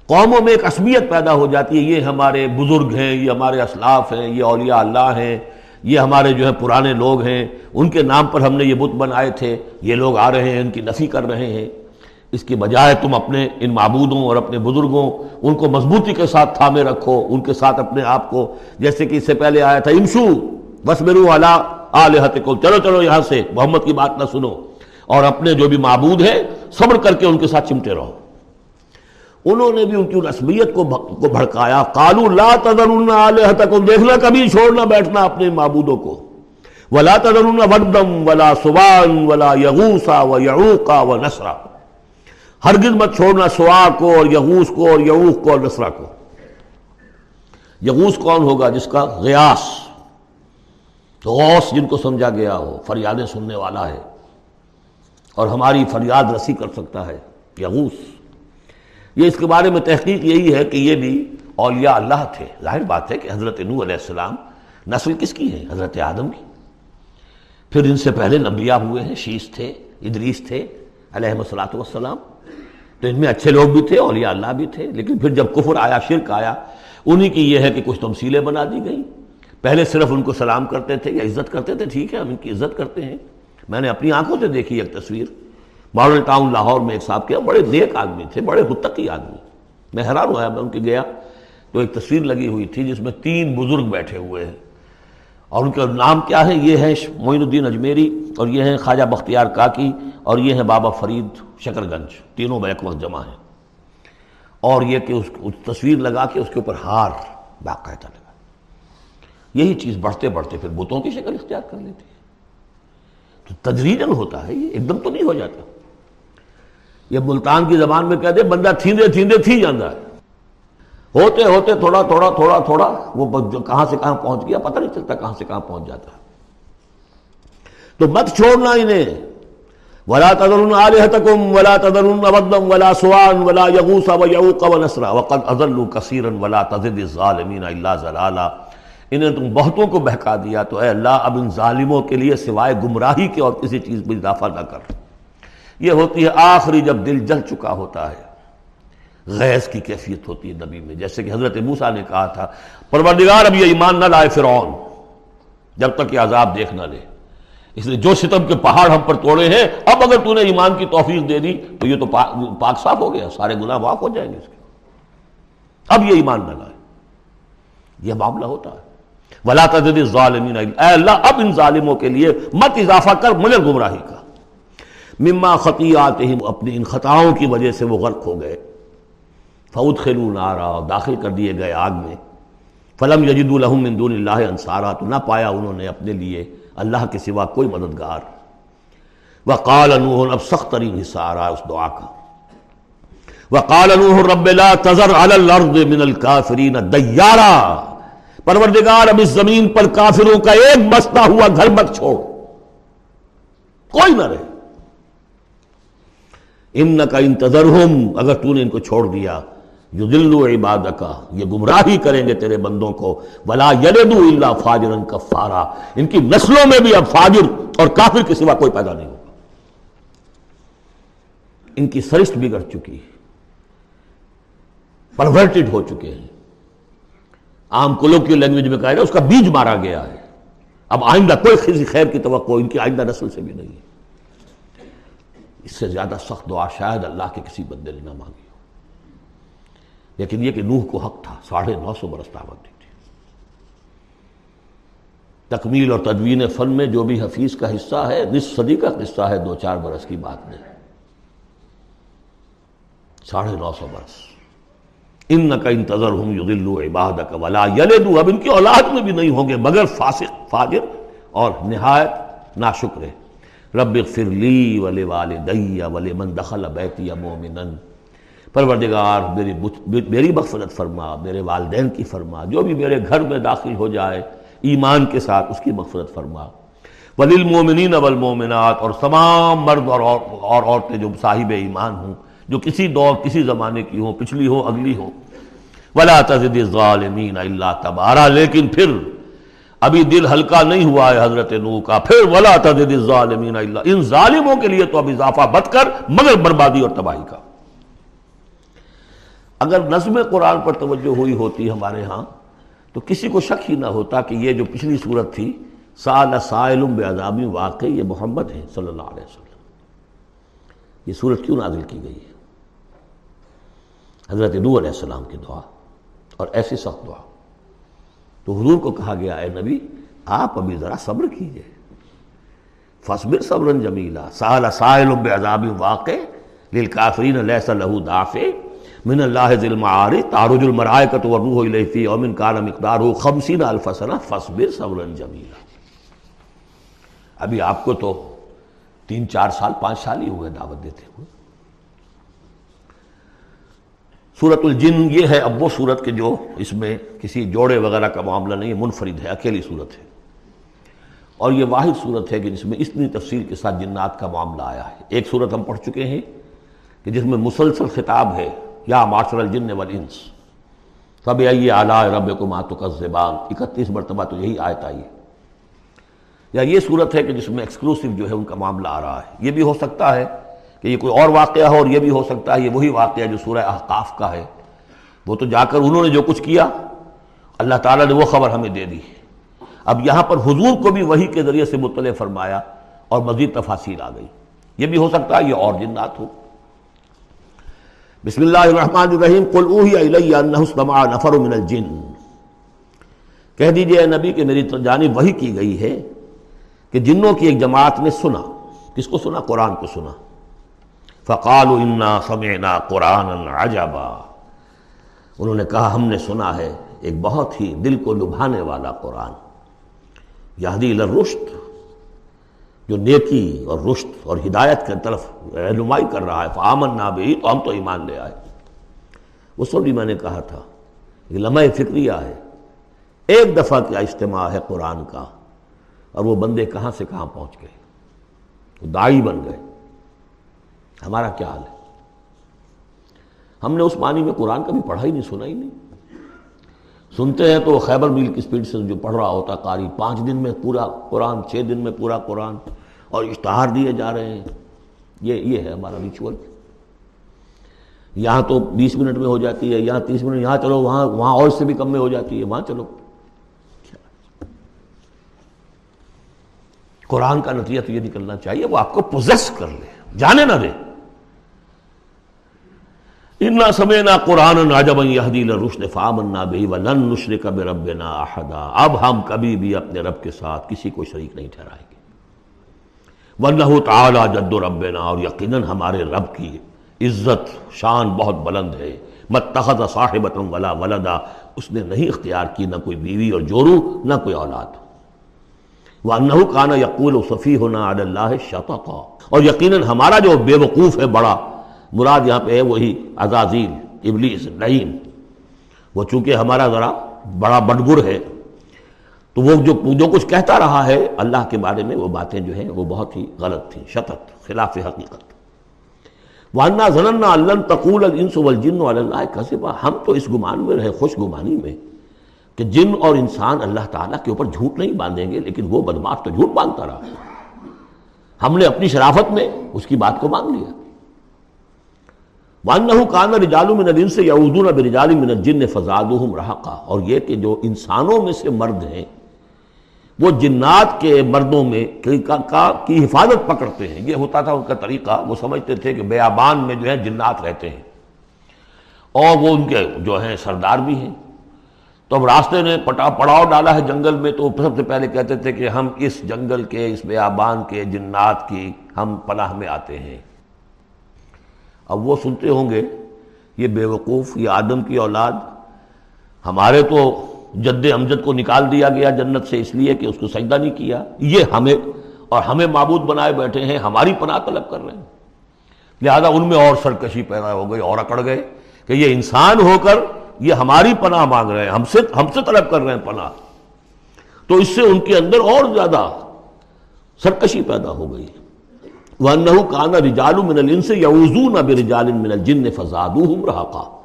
قوموں میں ایک عصمیت پیدا ہو جاتی ہے، یہ ہمارے بزرگ ہیں، یہ ہمارے اسلاف ہیں، یہ اولیاء اللہ ہیں، یہ ہمارے جو ہے پرانے لوگ ہیں، ان کے نام پر ہم نے یہ بت بنائے تھے، یہ لوگ آ رہے ہیں، ان کی نفی کر رہے ہیں۔ اس کی بجائے تم اپنے ان معبودوں اور اپنے بزرگوں، ان کو مضبوطی کے ساتھ تھامے رکھو، ان کے ساتھ اپنے آپ کو، جیسے کہ اس سے پہلے آیا تھا، امشو بس میرو اعلیٰ کو چلو چلو، یہاں سے، محمد کی بات نہ سنو۔ اور اپنے جو بھی معبود ہیں، صبر کر کے ان کے ساتھ چمٹے رہو۔ انہوں نے بھی ان کی رسمیت کو بھڑکایا۔ کالو لا تذر دیکھنا کبھی چھوڑنا بیٹھنا اپنے معبودوں کو۔ ولا تذر وردم ولا سوان ولا یغوسا و یعوقا و نسرا ہرگز مت چھوڑنا سوا کو اور یغوس کو اور یعوق کو اور نسرا کو۔ یغوس کون ہوگا جس کا غیاس غوث جن کو سمجھا گیا ہو، فریادیں سننے والا ہے۔ اور ہماری فریاد رسی کر سکتا ہے۔ یغوس یہ اس کے بارے میں تحقیق یہی ہے کہ یہ بھی اولیاء اللہ تھے۔ ظاہر بات ہے کہ حضرت نو علیہ السلام نسل کس کی ہے حضرت آدم کی۔ پھر ان سے پہلے نبیہ ہوئے ہیں شیش تھے، ادریس تھے علیہ السلاۃ والسلام۔ تو ان میں اچھے لوگ بھی تھے، اولیاء اللہ بھی تھے، لیکن پھر جب کفر آیا، شرک آیا، انہی کی یہ ہے کہ کچھ تمثیلیں بنا دی گئیں۔ پہلے صرف ان کو سلام کرتے تھے یا عزت کرتے تھے، ٹھیک ہے، ہم ان کی عزت کرتے ہیں۔ میں نے اپنی آنکھوں سے دیکھی ایک تصویر۔ ماڈل ٹاؤن لاہور میں ایک صاحب کیا بڑے نیک آدمی تھے، بڑے متقی آدمی۔ میں حیران ہوا میں ان کے گیا تو ایک تصویر لگی ہوئی تھی جس میں تین بزرگ بیٹھے ہوئے ہیں۔ اور ان کا نام کیا ہے یہ ہے معین الدین اجمیری اور یہ ہیں خواجہ بختیار کاکی اور یہ ہیں بابا فرید شکر گنج تینوں بیک وقت جمع ہیں۔ اور یہ کہ اس تصویر لگا کے اس کے اوپر ہار باقاعدہ لگا۔ یہی چیز بڑھتے بڑھتے پھر بتوں کی شکل اختیار کر لیتی ہے۔ تو تجریجن ہوتا ہے، یہ ایک دم تو نہیں ہو جاتا۔ یہ ملتان کی زبان میں کہتے بندہ تھیندے تھیندے تھی جانا ہے۔ ہوتے ہوتے تھوڑا تھوڑا تھوڑا تھوڑا وہ کہاں سے کہاں پہنچ گیا، پتہ نہیں چلتا کہاں سے کہاں پہنچ جاتا تو مت چھوڑنا انہیں۔ ولا تذرن آلهتكم ولا تذرن ودا ولا سوان ولا يغوث ويعوق ونسرا وقد اضلوا كثيرا ولا تزد الظالمين الا ضلالا انہیں تم بہتوں کو بہکا دیا تو اے اللہ، اب ان ظالموں کے لیے سوائے گمراہی کے اور کسی چیز میں اضافہ نہ کر۔ یہ ہوتی ہے آخری جب دل جل چکا ہوتا ہے۔ غیظ کی کیفیت ہوتی ہے نبی میں، جیسے کہ حضرت موسیٰ نے کہا تھا، پروردگار اب یہ ایمان نہ لائے فرعون، جب تک یہ عذاب دیکھ نہ لے۔ اس لیے جو ستم کے پہاڑ ہم پر توڑے ہیں، اب اگر تو نے ایمان کی توفیق دے دی، تو یہ تو پاک صاف ہو گیا، سارے گناہ معاف ہو جائیں گے اس کے۔ اب یہ ایمان نہ لائے۔ یہ معاملہ ہوتا ہے۔ ولا تجد ظالمین اے اللہ، اب ان ظالموں کے لیے مت اضافہ کر، مجھے گمراہی کا مما خطیات اپنی ان خطاؤں کی وجہ سے وہ غرق ہو گئے۔ فعود خلو نارا، داخل کر دیے گئے آگ میں۔ فلم یجد الحم دون اللہ انصارا تو نہ پایا انہوں نے اپنے لیے اللہ کے سوا کوئی مددگار۔ وقال انوح اب سخت ترین حصہ آ رہا ہے اس دعا کا۔ وقال انوح رب لا تذر على الارض من الكافرین دیارا پروردگار، اب اس زمین پر کافروں کا ایک بستا ہوا، گھر مت چھوڑ۔ کوئی نہ رہے۔ ان کا انتظر اگر تو نے ان کو چھوڑ دیا۔ جو دلو عبادت کا یہ گمراہی کریں گے تیرے بندوں کو۔ بلا یلدو اللہ فاجر کفارا۔ ان کی نسلوں میں بھی اب فاجر اور کافر کے سوا کوئی پیدا نہیں ہوگا۔ ان کی سرشت بگڑ چکی پرورٹڈ ہو چکے ہیں۔ عام کلو کی لینگویج میں کہا جائے، اس کا بیج مارا گیا ہے۔ اب آئندہ کوئی خیر کی توقع ان کی آئندہ نسل سے بھی نہیں ہے۔ اس سے زیادہ سخت دعا شاید اللہ کے کسی بندے نے نہ مانگی ہو۔ لیکن یہ کہ نوح کو حق تھا، ساڑھے نو سو برس دعوت دی تھی۔ تکمیل اور تدوین فن میں جو بھی حفیظ کا حصہ ہے، نصف صدی کا حصہ ہے، دو چار برس کی بات نہیں۔ ساڑھے نو سو برس۔ ان کا انتظر ہوں یو عباد کا ولا یلدو، اب ان کی اولاد میں بھی نہیں ہوں گے، مگر فاسق، فاجر اور نہایت ناشکر رب اغفر لی ولی والدی ولی من دخل بیتی مومنا پروردگار، میری میری مغفرت فرما، میرے والدین کی فرما، جو بھی میرے گھر میں داخل ہو جائے، ایمان کے ساتھ اس کی مغفرت فرما۔ وللمومنین والمومنات اور تمام مرد اور اور عورتیں جو صاحب ایمان ہوں، جو کسی دور، کسی زمانے کی ہوں، پچھلی ہوں، اگلی ہوں۔ ولا تزد الظالمین الا تبارا، لیکن پھر ابھی دل ہلکا نہیں ہوا ہے حضرت نو کا، پھر ولا تزد الظالمین الا، ان ظالموں کے لیے تو اب اضافہ بت کر، مگر بربادی اور تباہی کا۔ اگر نظم قرآن پر توجہ ہوئی ہوتی ہمارے ہاں تو کسی کو شک ہی نہ ہوتا کہ یہ جو پچھلی صورت تھی، سال سائل عذابی، واقعی یہ محمد ہے صلی اللہ علیہ وسلم۔ یہ صورت کیوں نازل کی گئی ہے؟ حضرت نو علیہ السلام کی دعا اور ایسی سخت دعا۔ تو حضور کو کہا گیا، اے نبی، آپ ابھی ذرا صبر کیجیے۔ فصبر صبر جمیلا۔ سال سائل بعذاب واقع للکافرین لیس له دافع من اللہ ذی المعارض تعرج الملائکۃ والروح الیہ فی یوم کان مقدارہ 50 الف سنہ فصبر صبرا جمیلا۔ ابھی آپ کو تو تین چار سال پانچ سال ہی ہوئے دعوت دیتے ہوئے۔ سورت الجن یہ ہے، اب وہ صورت کے جو اس میں کسی جوڑے وغیرہ کا معاملہ نہیں ہے، منفرد ہے، اکیلی صورت ہے۔ اور یہ واحد صورت ہے کہ جس میں اتنی تفصیل کے ساتھ جنات کا معاملہ آیا ہے۔ ایک صورت ہم پڑھ چکے ہیں کہ جس میں مسلسل خطاب ہے، یا معاشر الجن والانس۔ تب آئیے اعلیٰ رب کو ماتو کا زبان اکتیس مرتبہ تو یہی آیت آئی ہے۔ یا یہ صورت ہے کہ جس میں ایکسکلوسیو جو ہے ان کا معاملہ آ رہا ہے۔ یہ بھی ہو سکتا ہے کہ یہ کوئی اور واقعہ ہو اور یہ بھی ہو سکتا ہے، یہ وہی واقعہ جو سورہ احقاف کا ہے۔ وہ تو جا کر انہوں نے جو کچھ کیا، اللہ تعالیٰ نے وہ خبر ہمیں دے دی۔ اب یہاں پر حضور کو بھی وہی کے ذریعے سے مطلع فرمایا اور مزید تفاصیل آ گئی۔ یہ بھی ہو سکتا ہے، یہ اور جنات ہو بسم اللہ الرحمن الرحیم۔ قل اوہی الی انہ استمع نفر من الجن۔ کہہ دیجیے نبی کہ میری جانب وہی کی گئی ہے کہ جنوں کی ایک جماعت نے سنا۔ کس کو سنا؟ قرآن کو سنا۔ فقالوا انا سمعنا قرآن عجبا۔ انہوں نے کہا، ہم نے سنا ہے، ایک بہت ہی دل کو لبھانے والا قرآن۔ یہدی الرشد، جو نیکی اور رشت اور ہدایت کی طرف رہنمائی کر رہا ہے۔ فامن نہ بھی تو ہم تو ایمان لے آئے۔ اس وقت بھی میں نے کہا تھا، یہ لمحہ فکریہ ہے۔ ایک دفعہ کیا اجتماع ہے قرآن کا، اور وہ بندے کہاں سے کہاں پہنچ گئے؟ وہ دائی بن گئے۔ ہمارا کیا حال ہے؟ ہم نے اس معنی میں قرآن کا بھی پڑھا ہی نہیں، سنا ہی نہیں۔ سنتے ہیں تو خیبر میل کی سپیڈ سے جو پڑھ رہا ہوتا قاری پانچ دن میں پورا قرآن، چھ دن میں پورا قرآن اور اشتہار دیے جا رہے ہیں۔ یہ یہ ہے ہمارا ریچول یہاں تو بیس منٹ میں ہو جاتی ہے، یہاں تیس منٹ، یہاں چلو، وہاں وہاں اور سے بھی کم میں ہو جاتی ہے، وہاں چلو۔ قرآن کا نتیجہ تو یہ نکلنا چاہیے، وہ آپ کو پوزیس کر لے، جانے نہ دے۔ انا سمے نہ قرآن ناجب رشن فام بے ولن نشر کب رب نا اب ہم کبھی بھی اپنے رب کے ساتھ کسی کو شریک نہیں ٹھہرائیں گے۔ ولہ تعالی جد و رب اور یقیناً ہمارے رب کی عزت شان بہت بلند ہے۔ متخذ صاحبت ولا ولدا۔ اس نے نہیں اختیار کی نہ کوئی بیوی اور جورو نہ کوئی اولاد۔ وہ نہ کانا یقول و صفی ہونا اور یقیناً ہمارا جو بے وقوف ہے بڑا مراد یہاں پہ ہے وہی عزازیل، ابلیس، نعیم۔ وہ چونکہ ہمارا ذرا بڑا بڈگر ہے، تو وہ جو جو کچھ کہتا رہا ہے اللہ کے بارے میں، وہ باتیں جو ہیں وہ بہت ہی غلط تھیں شطط خلاف حقیقت۔ وانا ضننا اللہ تقول الانس والجن اللہ کذبا ہم تو اس گمان میں رہے، خوش گمانی میں، کہ جن اور انسان اللہ تعالیٰ کے اوپر جھوٹ نہیں باندھیں گے، لیکن وہ بدماش تو جھوٹ باندھتا رہا۔ ہم نے اپنی شرافت میں اس کی بات کو مان لیا۔ وانہ کان رجال من الانس یعوذون برجال من الجن فزادوہم رہقا اور یہ کہ جو انسانوں میں سے مرد ہیں، وہ جنات کے مردوں میں کی حفاظت پکڑتے ہیں۔ یہ ہوتا تھا ان کا طریقہ، وہ سمجھتے تھے کہ بیابان میں جو ہے جنات رہتے ہیں۔ اور وہ ان کے جو ہیں سردار بھی ہیں۔ تو اب راستے نے پٹا پڑاؤ ڈالا ہے جنگل میں، تو سب سے پہلے کہتے تھے کہ ہم اس جنگل کے، اس بیابان کے جنات کی ہم پناہ میں آتے ہیں۔ اب وہ سنتے ہوں گے، یہ بے وقوف، یہ آدم کی اولاد۔ ہمارے تو جد امجد کو نکال دیا گیا جنت سے، اس لیے کہ اس کو سجدہ نہیں کیا۔ یہ ہمیں اور ہمیں معبود بنائے بیٹھے ہیں، ہماری پناہ طلب کر رہے ہیں۔ لہذا ان میں اور سرکشی پیدا ہو گئی، اور اکڑ گئے کہ یہ انسان ہو کر یہ ہماری پناہ مانگ رہے ہیں۔ ہم سے ہم سے طلب کر رہے ہیں پناہ۔ تو اس سے ان کے اندر اور زیادہ سرکشی پیدا ہو گئی۔ وَأَنَّهُ كَانَ رِجَالٌ مِنَ الْإِنسِ يَعُوذُونَ بِرِجَالٍ مِنَ الْجِنِّ فَزَادُوهُمْ رَهَقًا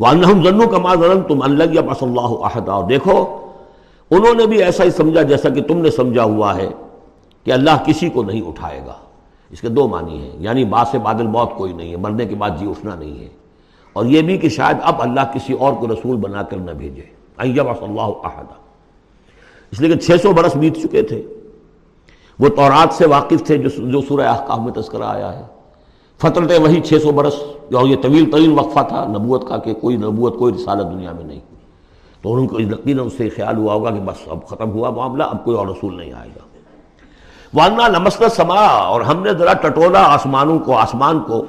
وَأَنَّهُمْ ظَنُّوا كَمَا ظَنَنْتُمْ أَن لَّن يَبْعَثَ اللَّهُ أَحَدًا اور دیکھو، انہوں نے بھی ایسا ہی سمجھا جیسا کہ تم نے سمجھا ہوا ہے کہ اللہ کسی کو نہیں اٹھائے گا۔ اس کے دو معنی ہیں یعنی بعد سے بادل موت کوئی نہیں ہے، مرنے کے بعد جی اٹھنا نہیں ہے۔ اور یہ بھی کہ شاید اب اللہ کسی اور کو رسول بنا کر نہ بھیجے، أن يبعث الله أحدا۔ اس لیے کہ چھ سو برس بیت چکے تھے۔ وہ تورات سے واقف تھے جو جو سورہ احکام میں تذکرہ آیا ہے۔ فطرت وہی چھ سو برس اور یہ طویل طویل وقفہ تھا، نبوت کا کہ کوئی نبوت، کوئی رسالت دنیا میں نہیں۔ تو ان کو یقیناً اس سے خیال ہوا ہوگا کہ بس اب ختم ہوا معاملہ، اب کوئی اور رسول نہیں آئے گا۔ وانا نمست سما اور ہم نے ذرا ٹٹولا آسمانوں کو، آسمان کو،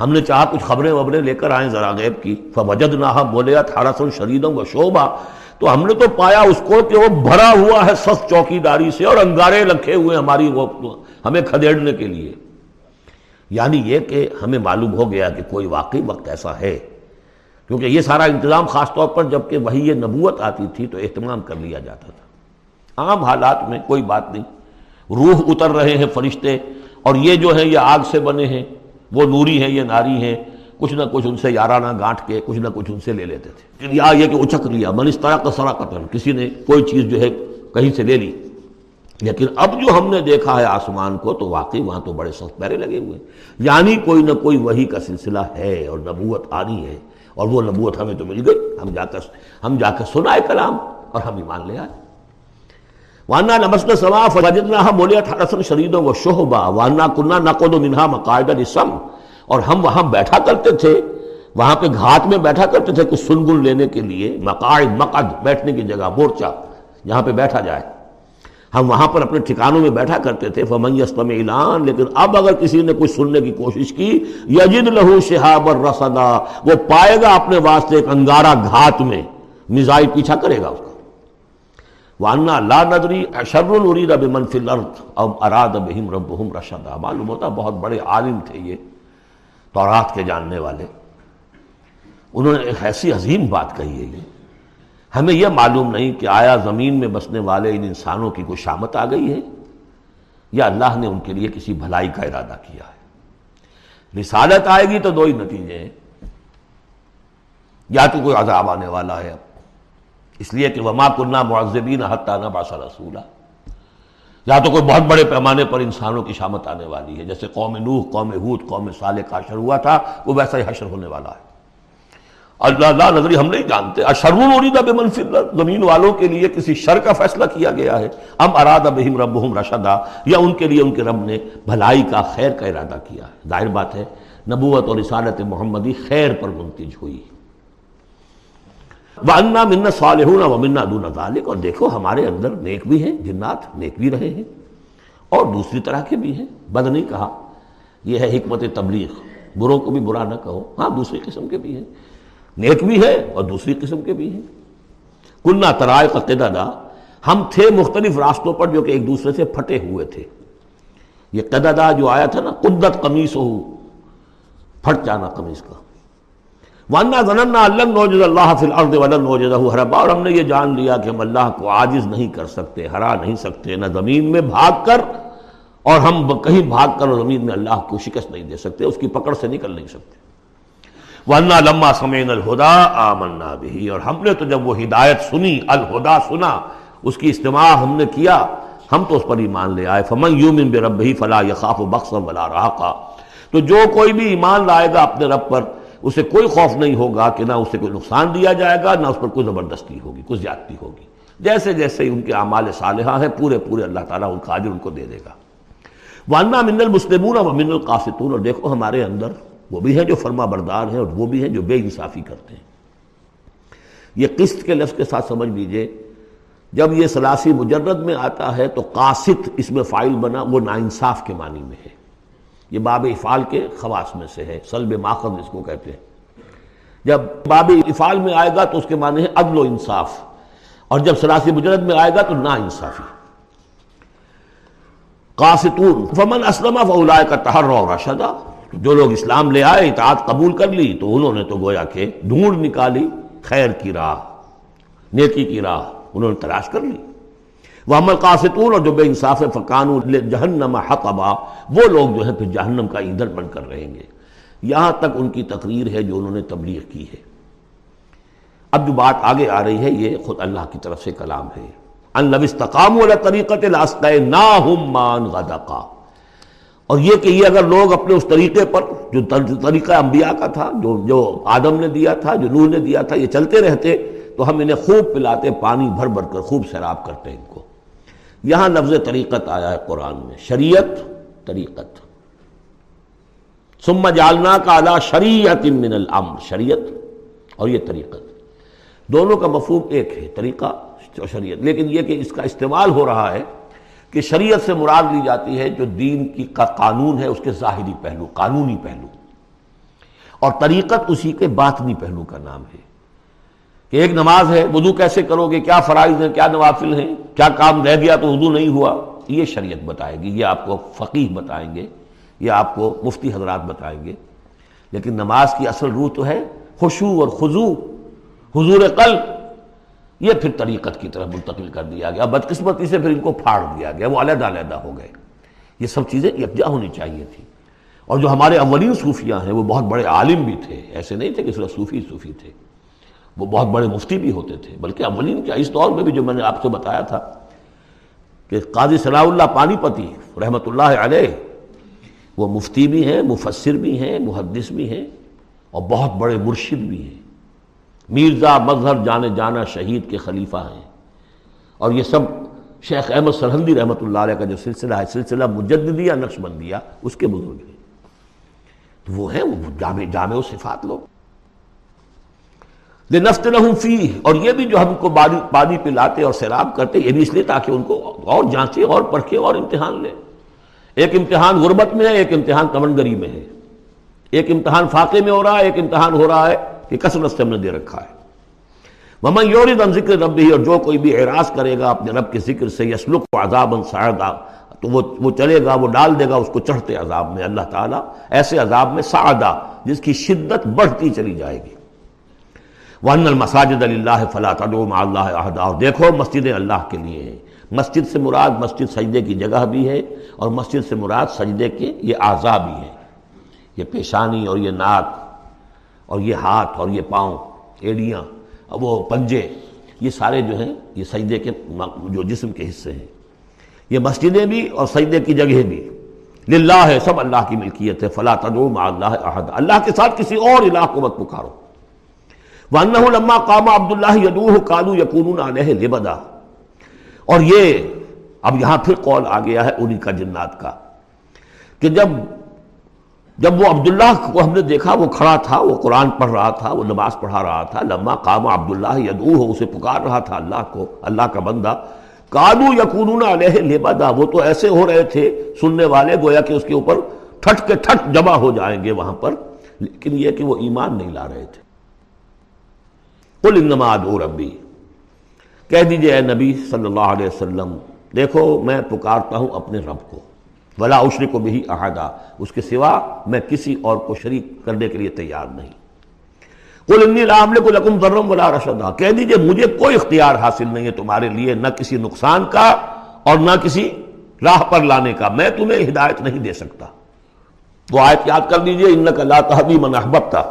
ہم نے چاہا کچھ خبریں وبریں لے کر آئیں ذرا غیب کی۔ فوجد نہ بولے اٹھارہ سو شریدوں و شعبہ تو ہم نے تو پایا اس کو کہ وہ بھرا ہوا ہے سخت چوکی داری سے اور انگارے رکھے ہوئے ہماری وہ ہمیں کھدیڑنے کے لیے۔ یعنی یہ کہ ہمیں معلوم ہو گیا کہ کوئی واقعی وقت ایسا ہے۔ کیونکہ یہ سارا انتظام خاص طور پر جبکہ وہی یہ نبوت آتی تھی تو اہتمام کر لیا جاتا تھا۔ عام حالات میں کوئی بات نہیں۔ روح اتر رہے ہیں فرشتے اور یہ جو ہیں یہ آگ سے بنے ہیں، وہ نوری ہیں، یہ ناری ہیں۔ کچھ نہ کچھ ان سے یارانہ گانٹ کے کچھ نہ کچھ ان سے لے لیتے تھے۔ یا یہ کہ اچک لیا، من اس طرح کا سرا قتل کسی نے کوئی چیز جو ہے کہیں سے لے لی۔ لیکن اب جو ہم نے دیکھا ہے آسمان کو تو واقعی وہاں تو بڑے سخت پیرے لگے ہوئے یعنی کوئی نہ کوئی وہی کا سلسلہ ہے اور نبوت آنی ہے اور وہ نبوت ہمیں تو مل گئی۔ ہم جا کر، ہم جا کر سنائے کلام اور ہم ایمان لے آئے۔ وانا نمسن سما فجدنا بولے اٹھارہ سن شریدوں و شہبا وانا کنہ نقد و منہا مقاعدہ نسم اور ہم وہاں بیٹھا کرتے تھے۔ وہاں پہ گھات میں بیٹھا کرتے تھے کچھ سنگن لینے کے لیے، مقاعد مقد بیٹھنے کی جگہ مورچہ جہاں پہ بیٹھا جائے۔ ہم وہاں پر اپنے ٹھکانوں میں بیٹھا کرتے تھے۔ فمن یستم اعلان لیکن اب اگر کسی نے کچھ سننے کی کوشش کی، یجد لہو شہاب الرصدا وہ پائے گا اپنے واسطے ایک انگارہ گھات میں۔ میزائل پیچھا کرے گا اس کا وانا لا ندری اشر الرید بمن فی الارض او اراد بہم ربہم رشدا۔ معلوم ہوتا بہت بڑے عالم تھے یہ۔ تورات کے جاننے والے۔ انہوں نے ایک ایسی عظیم بات کہی ہے یہ۔ ہمیں یہ معلوم نہیں کہ آیا زمین میں بسنے والے ان انسانوں کی کوئی شامت آ گئی ہے یا اللہ نے ان کے لیے کسی بھلائی کا ارادہ کیا ہے۔ رسالت آئے گی تو دو ہی نتیجے ہیں۔ یا تو کوئی عذاب آنے والا ہے۔ اب اس لیے کہ وما کنہ معذبین حتیٰ نہ باسا رسولہ یا تو کوئی بہت بڑے پیمانے پر انسانوں کی شامت آنے والی ہے، جیسے قوم نوح، قوم حود قوم صالح کا حشر ہوا تھا، وہ ویسا ہی حشر ہونے والا ہے۔ اللہ نظری ہم نہیں جانتے۔ اشرون اریدا بے منفی زمین والوں کے لیے کسی شر کا فیصلہ کیا گیا ہے۔ ہم اراد بہم رب رشدا، یا ان کے لیے ان کے رب نے بھلائی کا خیر کا ارادہ کیا ہے۔ ظاہر بات ہے، نبوت اور رسالت محمدی خیر پر منتج ہوئی۔ وہ انا منا صالح و منا دون ذالک اور دیکھو ہمارے اندر نیک بھی ہیں، جنات نیک بھی رہے ہیں اور دوسری طرح کے بھی ہیں۔ بد نہیں کہا، یہ ہے حکمت تبلیغ۔ بروں کو بھی برا نہ کہو۔ ہاں دوسری قسم کے بھی ہیں۔ نیک بھی ہے اور دوسری قسم کے بھی ہیں۔ کنہ ترائے کا قدہ ہم تھے مختلف راستوں پر جو کہ ایک دوسرے سے پھٹے ہوئے تھے۔ یہ قدہ جو آیا تھا نا، قدت قمیص ہو پھٹ جانا قمیص کا۔ وانا ضننا اللہ نوجد اللہ فی الارض ولن نوجدہ حربا اور ہم نے یہ جان لیا کہ ہم اللہ کو عاجز نہیں کر سکتے، ہرا نہیں سکتے، نہ زمین میں بھاگ کر اور ہم کہیں بھاگ کر زمین میں اللہ کو شکست نہیں دے سکتے، اس کی پکڑ سے نکل نہیں سکتے۔ ورنہ لما سمین الہدا آمنا بھی اور ہم نے تو جب وہ ہدایت سنی الہدا سنا، اس کی استماع ہم نے کیا، ہم تو اس پر ایمان لے آئے۔ فمن یومن بربہی فلا یخاف بخصا ولا راقا تو جو کوئی بھی ایمان لائے گا اپنے رب پر اسے کوئی خوف نہیں ہوگا کہ نہ اسے کوئی نقصان دیا جائے گا، نہ اس پر کوئی زبردستی ہوگی کچھ زیادتی ہوگی۔ جیسے جیسے ان کے اعمال صالحہ ہیں، پورے پورے اللہ تعالیٰ ان کا عاجر ان کو دے دے گا۔ وانا من المسلمون و من القاسطون۔ اور دیکھو، ہمارے اندر وہ بھی ہیں جو فرما بردار ہیں اور وہ بھی ہیں جو بے انصافی کرتے ہیں۔ یہ قسط کے لفظ کے ساتھ سمجھ لیجیے، جب یہ سلاسی مجرد میں آتا ہے تو قاسط اس میں فائل بنا، وہ ناانصاف کے معنی میں ہے۔ یہ باب افعال کے خواص میں سے ہے، سلب ماخذ اس کو کہتے ہیں۔ جب باب افعال میں آئے گا تو اس کے معنی ہے عدل و انصاف۔ اور جب سلاسی مجرد میں آئے گا تو نا انصافی قاسطون فمن اسلم فولائے کا تحر اور رشدہ جو لوگ اسلام لے آئے، اطاعت قبول کر لی، تو انہوں نے تو گویا کہ ڈھونڈ نکالی، خیر کی راہ، نیکی کی راہ، انہوں نے تلاش کر لی۔ وہ عمل قاستون اور جو بے انصاف فقان جہنم حقبا وہ لوگ جو ہے پھر جہنم کا ایندھن بن کر رہیں گے۔ یہاں تک ان کی تقریر ہے جو انہوں نے تبلیغ کی ہے۔ اب جو بات آگے آ رہی ہے، یہ خود اللہ کی طرف سے کلام ہے۔ ان لبستقام والا طریقت نا ہم مان غدقا۔ اور یہ کہ یہ اگر لوگ اپنے اس طریقے پر، جو طریقہ انبیاء کا تھا، جو جو آدم نے دیا تھا، جو نوح نے دیا تھا، یہ چلتے رہتے، تو ہم انہیں خوب پلاتے، پانی بھر بھر کر، خوب سیراب کرتے ان کو۔ یہاں لفظ طریقت آیا ہے قرآن میں، شریعت طریقت۔ ثم جالنا کا اعلیٰ شریعت من الامر، شریعت اور یہ طریقت۔ دونوں کا مفہوم ایک ہے، طریقہ اور شریعت۔ لیکن یہ کہ اس کا استعمال ہو رہا ہے کہ شریعت سے مراد لی جاتی ہے جو دین کی کا قانون ہے، اس کے ظاہری پہلو، قانونی پہلو۔ اور طریقت اسی کے باطنی پہلو کا نام ہے۔ کہ ایک نماز ہے، وضو کیسے کرو گے؟ کیا فرائض ہیں، کیا نوافل ہیں؟ کیا کام رہ گیا تو وضو نہیں ہوا؟ یہ شریعت بتائے گی، یہ آپ کو فقیح بتائیں گے، یہ آپ کو مفتی حضرات بتائیں گے۔ لیکن نماز کی اصل روح تو ہے خوشو اور خضو حضور قلب۔ یہ پھر طریقت کی طرف منتقل کر دیا گیا، بدقسمتی سے پھر ان کو پھاڑ دیا گیا، وہ علیحدہ علیحدہ ہو گئے۔ یہ سب چیزیں یکجا ہونی چاہیے تھی۔ اور جو ہمارے اولین صوفیاں ہیں، وہ بہت بڑے عالم بھی تھے، ایسے نہیں تھے کہ صرف صوفی صوفی تھے۔ وہ بہت بڑے مفتی بھی ہوتے تھے۔ بلکہ اولین کیا اس دور میں بھی جو میں نے آپ سے بتایا تھا کہ قاضی صلاح اللہ پانی پتی رحمۃ اللہ علیہ، وہ مفتی بھی ہیں، مفسر بھی ہیں، محدث بھی ہیں اور بہت بڑے مرشد بھی ہیں۔ میرزا مظہر جانے جانا شہید کے خلیفہ ہیں۔ اور یہ سب شیخ احمد سرحندی رحمۃ اللہ علیہ کا جو سلسلہ ہے، سلسلہ مجددیہ نقش بندیہ اس کے بزرگ ہیں۔ تو وہ ہیں، وہ جامع جامع و صفات لوگ۔ نفت فی اور یہ بھی جو ہم کو پانی پلاتے اور سیراب کرتے یہ بھی اس لیے تاکہ ان کو اور جانچے اور پرکھے اور امتحان لے۔ ایک امتحان غربت میں ہے، ایک امتحان کمنگری میں ہے۔ ایک امتحان فاقے میں ہو رہا ہے، ایک امتحان ہو رہا ہے کہ کثرت سے ہم نے دے رکھا ہے۔ ممن یوری دم ذکر رب ہی اور جو کوئی بھی اعراض کرے گا اپنے رب کے ذکر سے یسلک و عذاب سعدا تو وہ وہ چلے گا، وہ ڈال دے گا، اس کو چڑھتے عذاب میں، اللہ تعالیٰ ایسے عذاب میں سعدہ، جس کی شدت بڑھتی چلی جائے گی۔ ون المساجد اللہ فلاں اللہ عہدہ اور دیکھو، مسجدیں اللہ کے لیے ہیں۔ مسجد سے مراد مسجد سجدے کی جگہ بھی ہے اور مسجد سے مراد سجدے کے یہ اعضا بھی ہیں۔ یہ پیشانی اور یہ ناک اور یہ ہاتھ اور یہ پاؤں، ایڑیاں، وہ پنجے، یہ سارے جو ہیں، یہ سجدے کے جو جسم کے حصے ہیں۔ یہ مسجدیں بھی اور سجدے کی جگہ بھی۔ للہ ہے، سب اللہ کی ملکیت ہے۔ فلا تدعو مع اللہ احد۔ اللہ کے ساتھ کسی اور الہ کو مت پکارو۔ وَأَنَّهُ لَمَّا قَامَ عَبْدُ اللَّهِ يَدُوهُ قَالُوا يَكُونُونَ عَلَيْهِ لِبَدًا۔ اور یہ اب یہاں پھر قول آ گیا ہے انہی کا جنات کا کہ جب جب وہ عبداللہ کو ہم نے دیکھا وہ کھڑا تھا، وہ قرآن پڑھ رہا تھا، وہ نماز پڑھا رہا تھا، لما قام عبداللہ یدو ہو اسے پکار رہا تھا اللہ کو، اللہ کا بندہ کالو یقون علیہ لبدا۔ وہ تو ایسے ہو رہے تھے سننے والے، گویا کہ اس کے اوپر ٹھٹ کے ٹھٹ جمع ہو جائیں گے وہاں پر، لیکن یہ کہ وہ ایمان نہیں لا رہے تھے۔ قل انما ادعو ربی۔ کہہ دیجیے اے نبی صلی اللہ علیہ وسلم، دیکھو میں پکارتا ہوں اپنے رب کو۔ ولا عشر کو بھی احادہ اس کے سوا میں کسی اور کو شریک کرنے کے لیے تیار نہیں۔ قل انی لا املک لکم ضرم ولا رشدا۔ کہہ دیجیے مجھے کوئی اختیار حاصل نہیں ہے تمہارے لیے، نہ کسی نقصان کا اور نہ کسی راہ پر لانے کا۔ میں تمہیں ہدایت نہیں دے سکتا۔ وہ آیت یاد کر دیجیے انک لا تهدی من احببتا۔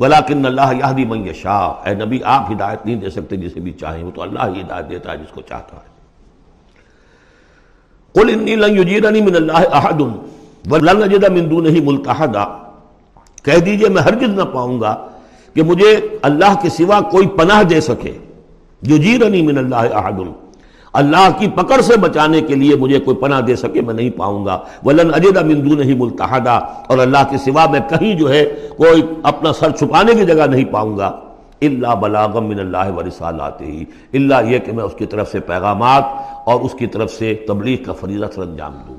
ولیکن اللہ یہدی من یشاء۔ اے نبی، آپ ہدایت نہیں دے سکتے جسے بھی چاہیں، وہ تو اللہ ہی ہدایت دیتا ہے جس کو چاہتا ہے۔ قل انی لن یجیرنی من اللہ احد ولن اجد من دونه ملتحدا کہہ دیجیے، میں ہرگز نہ پاؤں گا کہ مجھے اللہ کے سوا کوئی پناہ دے سکے۔ یجیرنی من اللہ احد۔ اللہ کی پکڑ سے بچانے کے لیے مجھے کوئی پناہ دے سکے، میں نہیں پاؤں گا۔ ولن اجد من دونه ملتحدا اور اللہ کے سوا میں کہیں جو ہے، کوئی اپنا سر چھپانے کی جگہ نہیں پاؤں گا۔ اللہ بلاغم من اللہ و رسالات ہی اللہ یہ کہ میں اس کی طرف سے پیغامات اور اس کی طرف سے تبلیغ کا فریضہ سر انجام دوں۔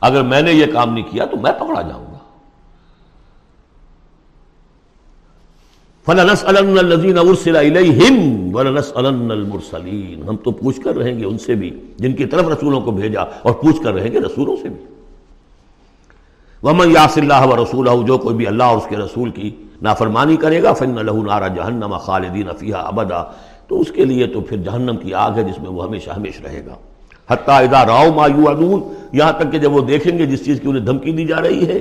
اگر میں نے یہ کام نہیں کیا تو میں پکڑا جاؤں۔ گا فَلَنَسْأَلَنَّ الَّذِينَ أُرْسِلَ إِلَيْهِمْ وَلَنَسْأَلَنَّ الْمُرْسَلِينَ ہم تو پوچھ کر رہیں گے ان سے بھی، جن کی طرف رسولوں کو بھیجا، اور پوچھ کر رہیں گے رسولوں سے بھی۔ وَمَنْ يَعْصِ اللَّهَ وَرَسُولَهُ، جو کوئی بھی اللہ اور اس کے رسول کی نافرمانی کرے گا فن لہو نارا جہنم خالدین فیہا ابدا تو اس کے لیے تو پھر جہنم کی آگ ہے، جس میں وہ ہمیشہ ہمیش رہے گا۔ حتیٰ اذا راؤ ما یوعدون یہاں تک کہ جب وہ دیکھیں گے جس چیز کی انہیں دھمکی دی جا رہی ہے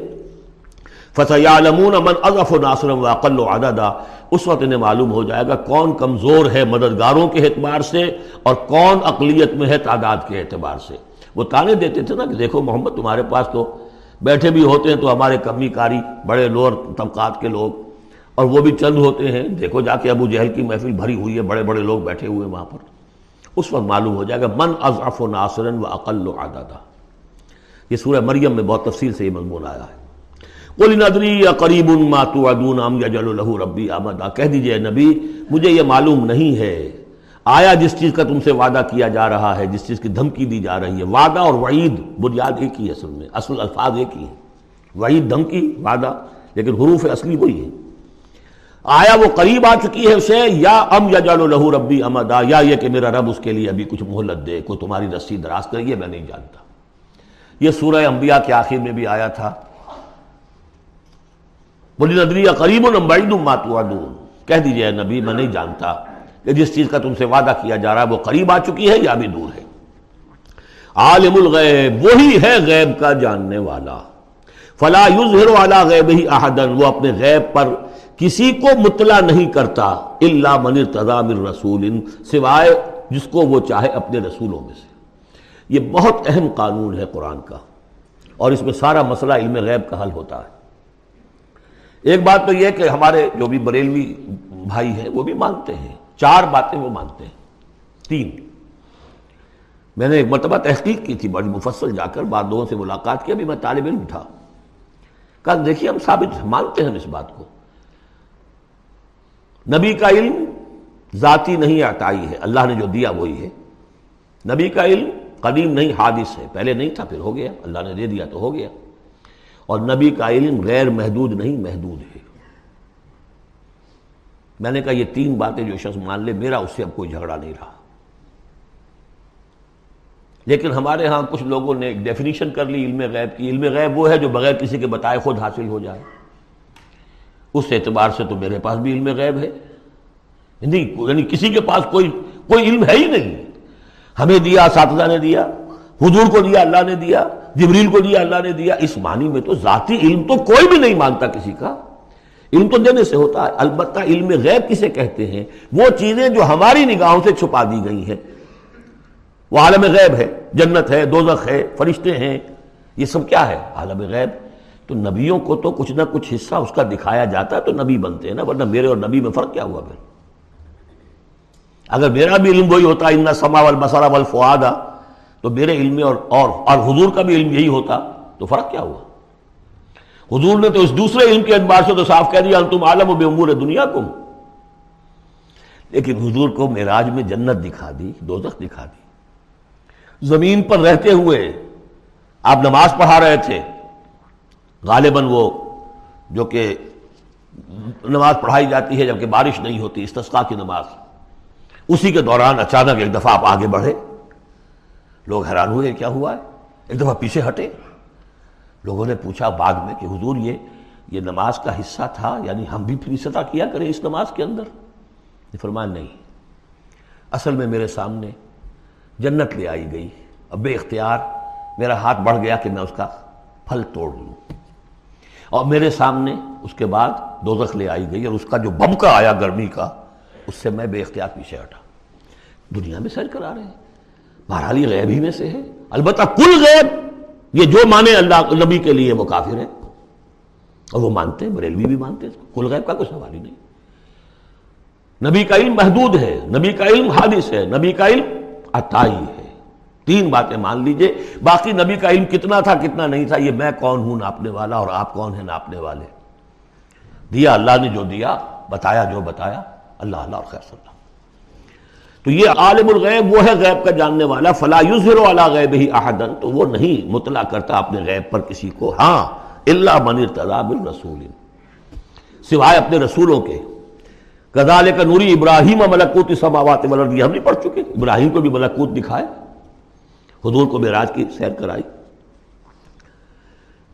فَسَيَعْلَمُونَ مَنْ أَضَفُ نَاصِرًا وَأَقَلُّ عَدَدًا۔ اس وقت انہیں معلوم ہو جائے گا کون کمزور ہے مددگاروں کے اعتبار سے اور کون اقلیت میں ہے تعداد کے اعتبار سے۔ وہ تانے دیتے تھے نا کہ دیکھو محمد تمہارے پاس تو بیٹھے بھی ہوتے ہیں تو ہمارے کمی کاری بڑے لوور طبقات کے لوگ اور وہ بھی چند ہوتے ہیں۔ دیکھو جا کے ابو جہل کی محفل بھری ہوئی ہے، بڑے بڑے لوگ بیٹھے ہوئے وہاں پر۔ اس وقت معلوم ہو جائے گا من اضعف و ناصرن و اقل و عددہ یہ سورہ مریم میں بہت تفصیل سے یہ مضمون آیا ہے۔ قل ندری یا قریب ما توعدون ام یجل له ربی امدا کہہ دیجیے نبی، مجھے یہ معلوم نہیں ہے۔ آیا جس چیز کا تم سے وعدہ کیا جا رہا ہے، جس چیز کی دھمکی دی جا رہی ہے، وعدہ اور وعید، بنیاد ایک ہی ہے اصل میں، اصل الفاظ ایک ہی ہے وعید، دھمکی، وعدہ، لیکن حروف اصلی وہی ہے آیا وہ قریب آ چکی ہے اسے؟ یا ام یا جالو لہو ربی امدا یا یہ کہ میرا رب اس کے لیے ابھی کچھ مہلت دے، کوئی تمہاری رسی دراز کرے، یہ میں نہیں جانتا۔ یہ سورہ انبیاء کے آخر میں بھی آیا تھا۔ بولی ندری یا قریب ماتو کہہ دیجیے نبی، میں نہیں جانتا کہ جس چیز کا تم سے وعدہ کیا جا رہا ہے، وہ قریب آ چکی ہے یا بھی دور ہے۔ عالم الغیب، وہی ہے غیب کا جاننے والا۔ فلا یظہر علی غیب ہی احدن وہ اپنے غیب پر کسی کو مطلع نہیں کرتا اللہ من من رسول، سوائے جس کو وہ چاہے اپنے رسولوں میں سے۔ یہ بہت اہم قانون ہے قرآن کا، اور اس میں سارا مسئلہ علم غیب کا حل ہوتا ہے۔ ایک بات تو یہ کہ ہمارے جو بھی بریلوی بھائی ہیں، وہ بھی مانتے ہیں۔ چار باتیں وہ مانتے ہیں۔ تین۔ میں نے ایک مرتبہ تحقیق کی تھی، بڑی مفصل جا کر بعد لوگوں سے ملاقات کی، ابھی میں طالب علم تھا۔ کہا، دیکھیے، ہم ثابت مانتے ہیں ہم اس بات کو۔ نبی کا علم ذاتی نہیں عطائی ہے، اللہ نے جو دیا وہی ہے۔ نبی کا علم قدیم نہیں، حادث ہے۔ پہلے نہیں تھا، پھر ہو گیا۔ اللہ نے دے دیا تو ہو گیا۔ اور نبی کا علم غیر محدود نہیں محدود ہے۔ میں نے کہا یہ تین باتیں جو شخص مان لے، میرا اس سے اب کوئی جھگڑا نہیں رہا۔ لیکن ہمارے ہاں کچھ لوگوں نے ایک ڈیفینیشن کر لی، علم غیب کی۔ علم غیب وہ ہے جو بغیر کسی کے بتائے خود حاصل ہو جائے۔ اس اعتبار سے تو میرے پاس بھی علم غیب ہے۔ نہیں یعنی کسی کے پاس کوئی کوئی علم ہے ہی نہیں۔ ہمیں دیا، اساتذہ نے دیا، حضور کو دیا، اللہ نے دیا۔ جبریل کو دیا، اللہ نے دیا۔ اس معنی میں تو ذاتی علم تو کوئی بھی نہیں مانتا کسی کا۔ علم تو دینے سے ہوتا ہے۔ البتہ علم غیب کسے کہتے ہیں؟ وہ چیزیں جو ہماری نگاہوں سے چھپا دی گئی ہیں۔ وہ عالم غیب ہے، جنت ہے، دوزخ ہے، فرشتے ہیں۔ یہ سب کیا ہے؟ عالم غیب۔ تو نبیوں کو تو کچھ نہ کچھ حصہ اس کا دکھایا جاتا ہے تو نبی بنتے ہیں نا، ورنہ میرے اور نبی میں فرق کیا ہوا پھر؟ اگر میرا بھی علم وہی ہوتا، ان سما والبصر والفؤاد۔ تو میرے علم اور اور اور حضور کا بھی علم یہی ہوتا تو فرق کیا ہوا؟ حضور نے تو اس دوسرے علم کے اعتبار سے تو صاف کہہ دیا تم عالم و بے امور دنیا کو لیکن حضور کو معراج میں جنت دکھا دی، دوزخ دکھا دی۔ زمین پر رہتے ہوئے آپ نماز پڑھا رہے تھے، غالباً وہ جو کہ نماز پڑھائی جاتی ہے جبکہ بارش نہیں ہوتی استسقا کی نماز۔ اسی کے دوران اچانک ایک دفعہ آپ آگے بڑھے۔ لوگ حیران ہوئے، کیا ہوا؟ ہے ایک دفعہ پیچھے ہٹے۔ لوگوں نے پوچھا بعد میں کہ حضور، یہ یہ نماز کا حصہ تھا یعنی ہم بھی پھر سطح کیا کریں اس نماز کے اندر؟ فرمان نہیں۔ اصل میں میرے سامنے جنت لے آئی گئی۔ اب بے اختیار میرا ہاتھ بڑھ گیا کہ میں اس کا پھل توڑ لوں۔ اور میرے سامنے اس کے بعد دوزخ لے آئی گئی اور اس کا جو بم کا آیا گرمی کا، اس سے میں بے اختیار پیچھے ہٹا۔ دنیا میں سیر کرا رہے ہیں۔ بہرحال یہ غیب ہی میں سے ہے۔ البتہ کل غیب، یہ جو مانے اللہ نبی کے لیے وہ کافر ہے اور وہ مانتے ہیں، بریلوی بھی مانتے ہیں۔ کل غیب کا کوئی سوال ہی نہیں۔ نبی کا علم محدود ہے، نبی کا علم حادث ہے، نبی کا علم عطائی ہے۔ تین باتیں مان لیجیے۔ باقی نبی کا علم کتنا تھا، کتنا نہیں تھا، یہ میں کون ہوں ناپنے والا اور آپ کون ہیں ناپنے والے۔ دیا اللہ نے جو دیا، بتایا جو بتایا، اللہ اللہ اور خیر صلی اللہ۔ تو یہ عالم الغیب وہ ہے غیب کا جاننے والا، فلا یظہر علی غیب ہی احدن، تو وہ نہیں مطلع کرتا اپنے غیب پر کسی کو ہاں اللہ من ارتضا بالرسول۔ سوائے اپنے رسولوں کے۔ غزال کا نوری ابراہیم ملکوت سماوات والارض ہم نہیں پڑھ چکے، ابراہیم کو بھی ملکوت دکھائے، حضور کو معراج کی سیر کرائی۔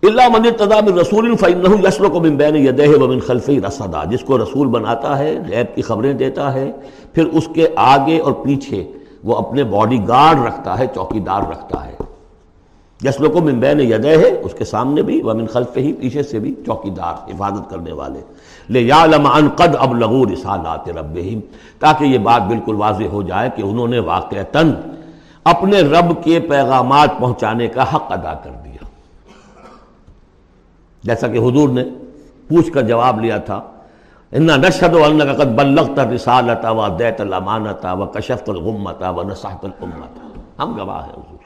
اللہ من تضام رسول فإنه يسلك من بین يديه ومن خلفه رصدا، جس کو رسول بناتا ہے، غیب کی خبریں دیتا ہے، پھر اس کے آگے اور پیچھے وہ اپنے باڈی گارڈ رکھتا ہے چوکی دار رکھتا ہے۔ یسلو کو من بین یدہ ہے اس کے سامنے بھی ومن خلف ہی پیچھے سے بھی چوکی دار حفاظت کرنے والے۔ لے یعلم ان قد ابلغوا رسالات ربہم، تاکہ یہ بات بالکل واضح ہو جائے کہ انہوں نے واقعتاً اپنے رب کے پیغامات پہنچانے کا حق ادا کر دیا۔ جیسا کہ حضور نے پوچھ کر جواب لیا تھا، انا نشد اللہ قد بلغت رسالتا و دیت الامانتا و کشفت الغمتا و نصحت الامتا ہم گواہ ہیں حضور۔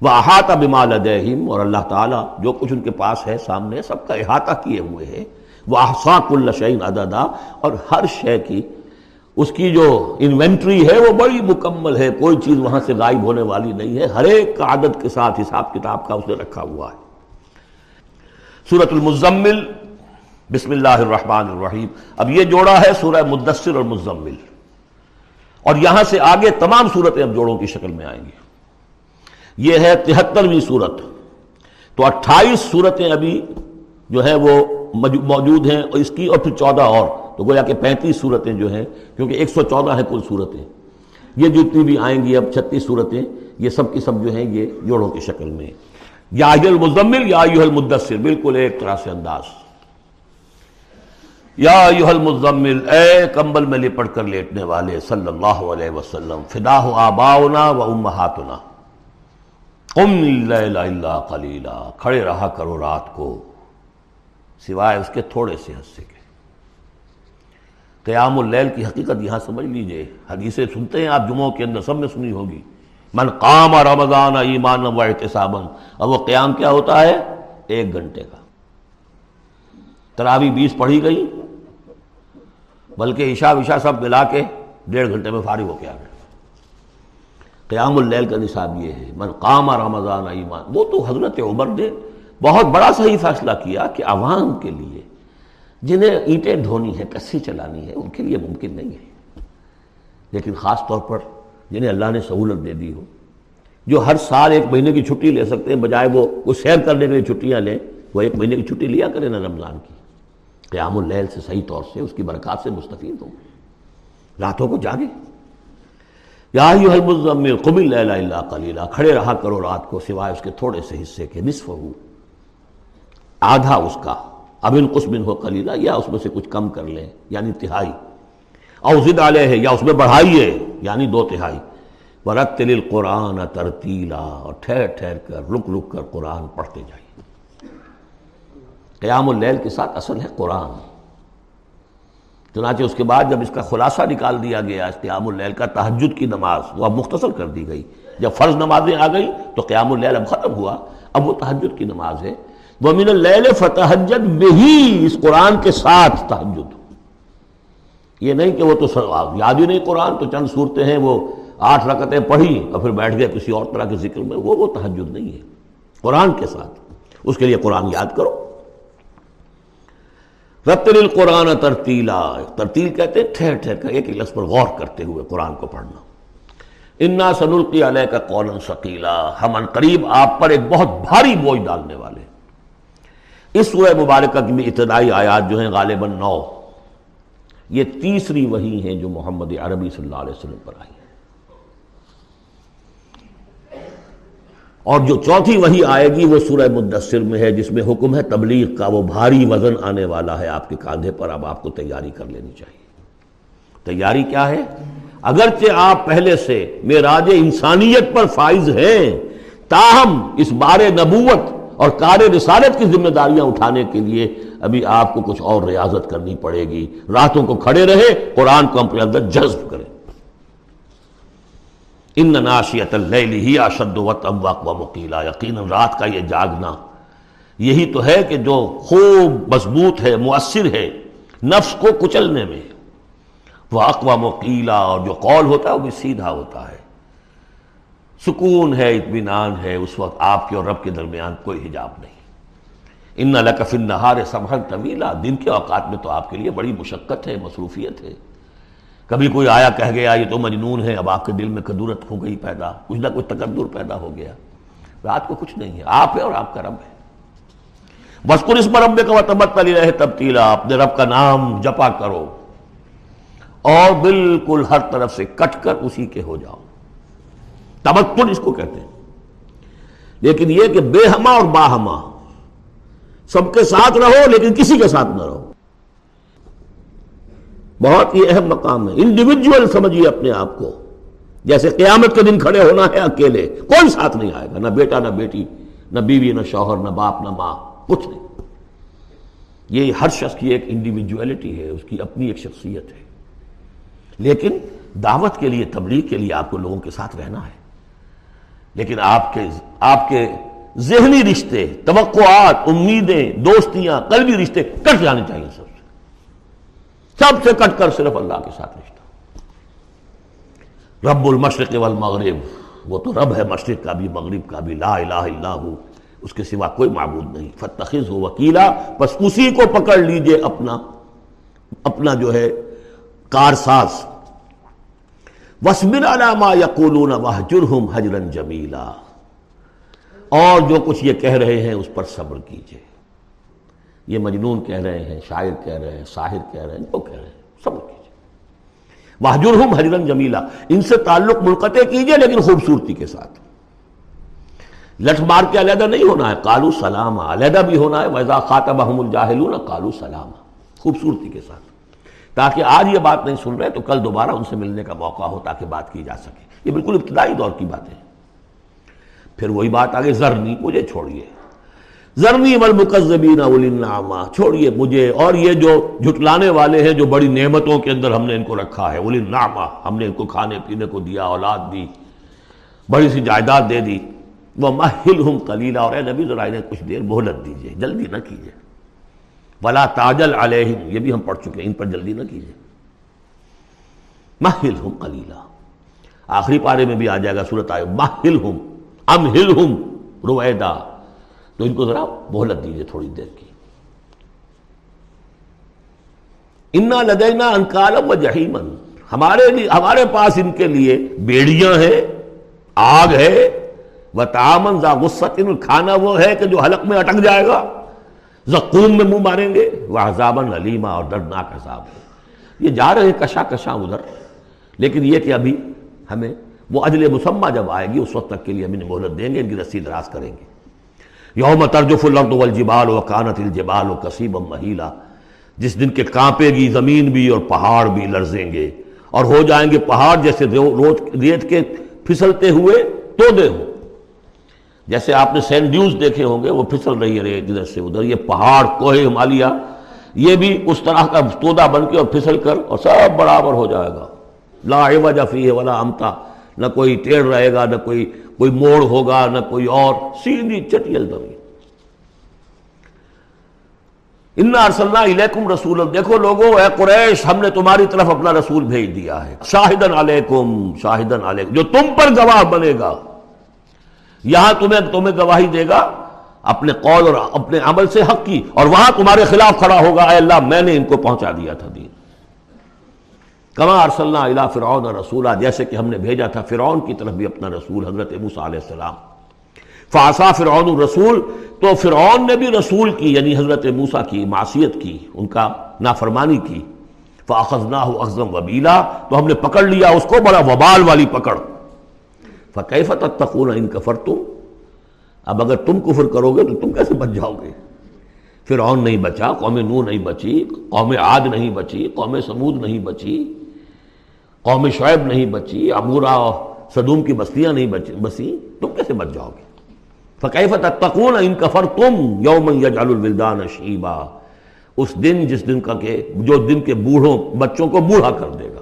وہ احاطہ بمال دہم اور اللہ تعالیٰ جو کچھ ان کے پاس ہے سامنے سب کا احاطہ کیے ہوئے ہیں۔ وہ احساق الشعین عددا، اور ہر شے کی، اس کی جو انوینٹری ہے وہ بڑی مکمل ہے، کوئی چیز وہاں سے غائب ہونے والی نہیں ہے۔ ہر ایک عادت کے ساتھ حساب کتاب کا اس نے رکھا ہوا ہے۔ سورت المزمل. بسم اللہ الرحمن الرحیم. اب یہ جوڑا ہے سورہ مدثر اور مزمل. اور یہاں سے آگے تمام صورتیں اب جوڑوں کی شکل میں آئیں گی. یہ ہے تہترویں صورت تو اٹھائیس صورتیں ابھی جو ہے وہ موجود ہیں اور اس کی اور پھر چودہ اور. تو گویا کہ پینتیس صورتیں جو ہیں کیونکہ ایک سو چودہ ہیں کل صورتیں یہ جتنی بھی آئیں گی اب چھتیس صورتیں یہ سب کی سب جو ہیں یہ جوڑوں کی شکل میں. یا المزمل، یا المدثر، بالکل ایک طرح سے انداز۔ یا المزمل، اے کمبل میں لپٹ کر لیٹنے والے صلی اللہ علیہ وسلم فدا ہو آباؤنا و امہاتنا۔ قم الا قلیلا، کھڑے رہا کرو رات کو، سوائے اس کے تھوڑے سے حصے کے۔ قیام اللیل کی حقیقت یہاں سمجھ لیجیے، حدیثیں سنتے ہیں، آپ جمعوں کے اندر سب میں سنی ہوگی۔ من قام رمضان ایمان و احتسابا اور وہ قیام کیا ہوتا ہے؟ ایک گھنٹے کا۔ تراوی بیس پڑھی گئی، بلکہ عشاء وشا سب ملا کے ڈیڑھ گھنٹے میں فارغ ہو کے آ گئے۔ قیام اللیل کا نصاب یہ ہے، من قام رمضان ایمان وہ تو حضرت عمر نے بہت بڑا صحیح فیصلہ کیا کہ عوام کے لیے جنہیں اینٹیں دھونی ہے کسی چلانی ہے ان کے لیے ممکن نہیں ہے۔ لیکن خاص طور پر جنہیں اللہ نے سہولت دے دی ہو۔ جو ہر سال ایک مہینے کی چھٹی لے سکتے ہیں، بجائے وہ کچھ سیر کرنے کے لیے چھٹیاں لیں، وہ ایک مہینے کی چھٹی لیا کریں نا رمضان کی۔ قیام اللیل سے صحیح طور سے اس کی برکات سے مستفید ہوں۔ راتوں کو جاگے یا المزمل قبل اللہ کلیلہ کھڑے رہا کرو رات کو، سوائے اس کے تھوڑے سے حصے کے نصف ہو۔ آدھا اس کا، اب ان قسم ہو کلیلہ یا اس میں سے کچھ کم کر لیں یعنی تہائی اوزد علیہ ہے یا اس میں بڑھائیے یعنی دو تہائی۔ ورتل قرآن ترتیلا اور ٹھہر ٹھہر کر، رک رک کر قرآن پڑھتے جائیے۔ قیام اللیل کے ساتھ اصل ہے قرآن۔ چنانچہ اس کے بعد جب اس کا خلاصہ نکال دیا گیا، اس قیام اللیل کا تحجد کی نماز، وہ اب مختصر کر دی گئی۔ جب فرض نمازیں آ گئی تو قیام اللیل اب ختم ہوا۔ اب وہ تحجد کی نماز ہے۔ وہ من اللیل فتحجد بہی، اس قرآن کے ساتھ تحجد یہ نہیں کہ وہ تو یاد ہی نہیں قرآن، تو چند صورتیں ہیں، وہ آٹھ رکعتیں پڑھی اور پھر بیٹھ گئے کسی اور طرح کے ذکر میں، وہ وہ تحجد نہیں ہے۔ قرآن کے ساتھ۔ اس کے لیے قرآن یاد کرو۔ رتل القرآن ترتیلا۔ ترتیل کہتے ہیں ٹھہر ٹھہر کر، ایک لفظ پر غور کرتے ہوئے قرآن کو پڑھنا۔ انا سن القی علیہ کا قول شکیلا ہم ان قریب آپ پر ایک بہت بھاری بوجھ ڈالنے والے۔ اس سورہ مبارکہ کی بھی ابتدائی آیات جو ہیں، غالباً نو۔ یہ تیسری وہی ہیں جو محمد عربی صلی اللہ علیہ وسلم پر آئی اور جو چوتھی وہی آئے گی وہ سورہ مدثر میں ہے، جس میں حکم ہے تبلیغ کا، وہ بھاری وزن آنے والا ہے آپ کے کاندھے پر، اب آپ کو تیاری کر لینی چاہیے۔ تیاری کیا ہے؟ اگرچہ آپ پہلے سے میراج انسانیت پر فائز ہیں، تاہم اس بار نبوت اور کار رسالت کی ذمہ داریاں اٹھانے کے لیے ابھی آپ کو کچھ اور ریاضت کرنی پڑے گی۔ راتوں کو کھڑے رہے، قرآن کو اپنے اندر جذب کریں۔ ان ناشیت اللیل ہی اشد وقت و مقیلا یقیناً رات کا یہ جاگنا۔ یہی تو ہے کہ جو خوب مضبوط ہے، مؤثر ہے، نفس کو کچلنے میں۔ وہ اقوا مقیلا اور جو قول ہوتا ہے، وہ بھی سیدھا ہوتا ہے۔ سکون ہے، اطمینان ہے، اس وقت آپ کے اور رب کے درمیان کوئی حجاب نہیں۔ ان لکف نہار سمہر طویلا دن کے اوقات میں تو آپ کے لیے بڑی مشقت ہے، مصروفیت ہے۔ کبھی کوئی آیا کہہ گیا، یہ تو مجنون ہے، اب آپ کے دل میں کدورت ہو گئی پیدا، کچھ نہ کچھ تقدر پیدا ہو گیا۔ رات کو کچھ نہیں ہے، آپ ہے اور آپ کا رب ہے۔ بسکر اس پر رب کا تبت علی رہے تبدیلا اپنے رب کا نام جپا کرو۔ اور بالکل ہر طرف سے کٹ کر اسی کے ہو جاؤ۔ تبتل اس کو کہتے ہیں۔ لیکن یہ کہ بے ہما اور باہما سب کے ساتھ رہو لیکن کسی کے ساتھ نہ رہو۔ بہت ہی اہم مقام ہے۔ انڈیویجول سمجھیے اپنے آپ کو۔ جیسے قیامت کے دن کھڑے ہونا ہے اکیلے، کوئی ساتھ نہیں آئے گا۔ نہ بیٹا، نہ بیٹی، نہ بیوی، نہ شوہر، نہ باپ، نہ ماں، کچھ نہیں۔ یہ ہر شخص کی ایک انڈیویجویلٹی ہے، اس کی اپنی ایک شخصیت ہے۔ لیکن دعوت کے لیے، تبلیغ کے لیے آپ کو لوگوں کے ساتھ رہنا ہے۔ لیکن آپ کے آپ کے ذہنی رشتے، توقعات، امیدیں، دوستیاں، قلبی رشتے کٹ جانے چاہیے سب سے۔ سب سے کٹ کر صرف اللہ کے ساتھ رشتہ۔ رب المشرق والمغرب، وہ تو رب ہے مشرق کا بھی، مغرب کا بھی، لا الہ الا ہو۔ اس کے سوا کوئی معبود نہیں۔ فتخذ ہو وکیلا، بس اسی کو پکڑ لیجیے اپنا اپنا جو ہے کارساز۔ وسبر علامہ یقولون وحجرہم حجرن جمیلا۔ اور جو کچھ یہ کہہ رہے ہیں اس پر صبر کیجیے۔ یہ مجنون کہہ رہے ہیں، شاعر کہہ رہے ہیں شاہر کہہ رہے ہیں، جو کہہ رہے ہیں، صبر کیجیے۔ واہجرہم حجرن جمیلا ان سے تعلق منقطع کیجیے لیکن خوبصورتی کے ساتھ۔ لٹ مار کے علیحدہ نہیں ہونا ہے کالو سلام علیحدہ بھی ہونا ہے ویزا خاطبہم الجاہلون کالو سلام خوبصورتی کے ساتھ۔ تاکہ آج یہ بات نہیں سن رہے تو کل دوبارہ ان سے ملنے کا موقع ہو تاکہ بات کی جا سکے۔ یہ بالکل ابتدائی دور کی بات ہے پھر وہی بات آگے، زرنی، مجھے چھوڑیے۔ زرنی والمکذبین مقزبین چھوڑیے مجھے۔ اور یہ جو جھٹلانے والے ہیں، جو بڑی نعمتوں کے اندر ہم نے ان کو رکھا ہے النعمہ ہم نے ان کو کھانے، پینے کو دیا، اولاد دی، بڑی سی جائیداد دے دی۔ وہ محل ہوں کلیلہ اور اے نبی، ذرا انہیں کچھ دیر مہلت دیجیے جلدی نہ کیجیے ولا تاجل علیہم یہ بھی ہم پڑھ چکے ہیں، ان پر جلدی نہ کیجیے محل ہوں کلیلہ آخری پارے میں بھی آ جائے گا صورت آئے۔ محل ہوں ام ہل ہوں رویدہ۔ تو ان کو ذرا مہلت دیجیے تھوڑی دیر کی۔ انا لدینا انکالم و جہیمن ہمارے لیے ہمارے پاس ان کے لیے بیڑیاں ہیں، آگ ہے۔ وہ تامن ذا غصت کھانا وہ ہے کہ جو حلق میں اٹک جائے گا۔ زقوم میں منہ ماریں گے۔ وہ عذابن علیمہ اور دردناک عذاب۔ ہے یہ جا رہے ہیں کشا کشا ادھر۔ لیکن یہ کہ ابھی ہمیں وہ عدل مسمہ جب آئے گی، اس وقت تک کے لیے ہم انہیں مہلت دیں گے، ان کی رسی دراز کریں گے۔ یوم ترجف الارض والجبال وکانت الجبال و کسیب مہیلا۔ جس دن کے کانپے گی، زمین بھی اور پہاڑ بھی لرزیں گے۔ اور ہو جائیں گے پہاڑ جیسے روز ریت کے پھسلتے ہوئے تو دے ہو جیسے آپ نے سینڈ ڈیوز دیکھے ہوں گے، وہ پھسل رہی ہے ادھر سے ادھر۔ یہ پہاڑ، کوہ ہمالیہ، یہ بھی اس طرح کا تودا بن کے اور پھسل کر اور سب برابر ہو جائے گا۔ لا وجہ فی ہے ولا امتا۔ نہ کوئی ٹیڑھ رہے گا، نہ کوئی کوئی موڑ ہوگا، نہ کوئی اور۔ سیدھی چٹیل زمین ارسلنا علیکم رسول دیکھو لوگو اے قریش، ہم نے تمہاری طرف اپنا رسول بھیج دیا ہے۔ شاہدن علیکم شاہدن علیکم۔ جو تم پر گواہ بنے گا، یہاں تمہیں تمہیں گواہی دے گا۔ اپنے قول اور اپنے عمل سے حق کی، اور وہاں تمہارے خلاف کھڑا ہوگا۔ اے اللہ، میں نے ان کو پہنچا دیا تھا دین۔ کما ارسلنا الا فرعون رسولہ جیسے کہ ہم نے بھیجا تھا فرعون کی طرف بھی اپنا رسول حضرت موسیٰ علیہ السلام۔ فاسا فرعون الرسول، تو فرعون نے بھی رسول کی یعنی حضرت موسیٰ کی معصیت کی، ان کا نافرمانی کی۔ فاخذناہ اخذم وبیلا، تو ہم نے پکڑ لیا اس کو، بڑا وبال والی پکڑ۔ فکیفت تقول ان کفر تم اب اگر تم کفر کرو گے تو تم کیسے بچ جاؤ گے؟ فرعون نہیں بچا، قوم نو نہیں بچی، قوم عاد نہیں بچی، قوم سمود نہیں بچی۔ قوم شعیب نہیں بچی، امورا صدوم کی بستیاں نہیں بسی، تم کیسے بچ جاؤ گے؟ فقیفت تقون ان کفر تم یوم یجعل الولدان شیبا اس دن، جس دن کا کہ جو دن کے بوڑھوں، بچوں کو بوڑھا کر دے گا۔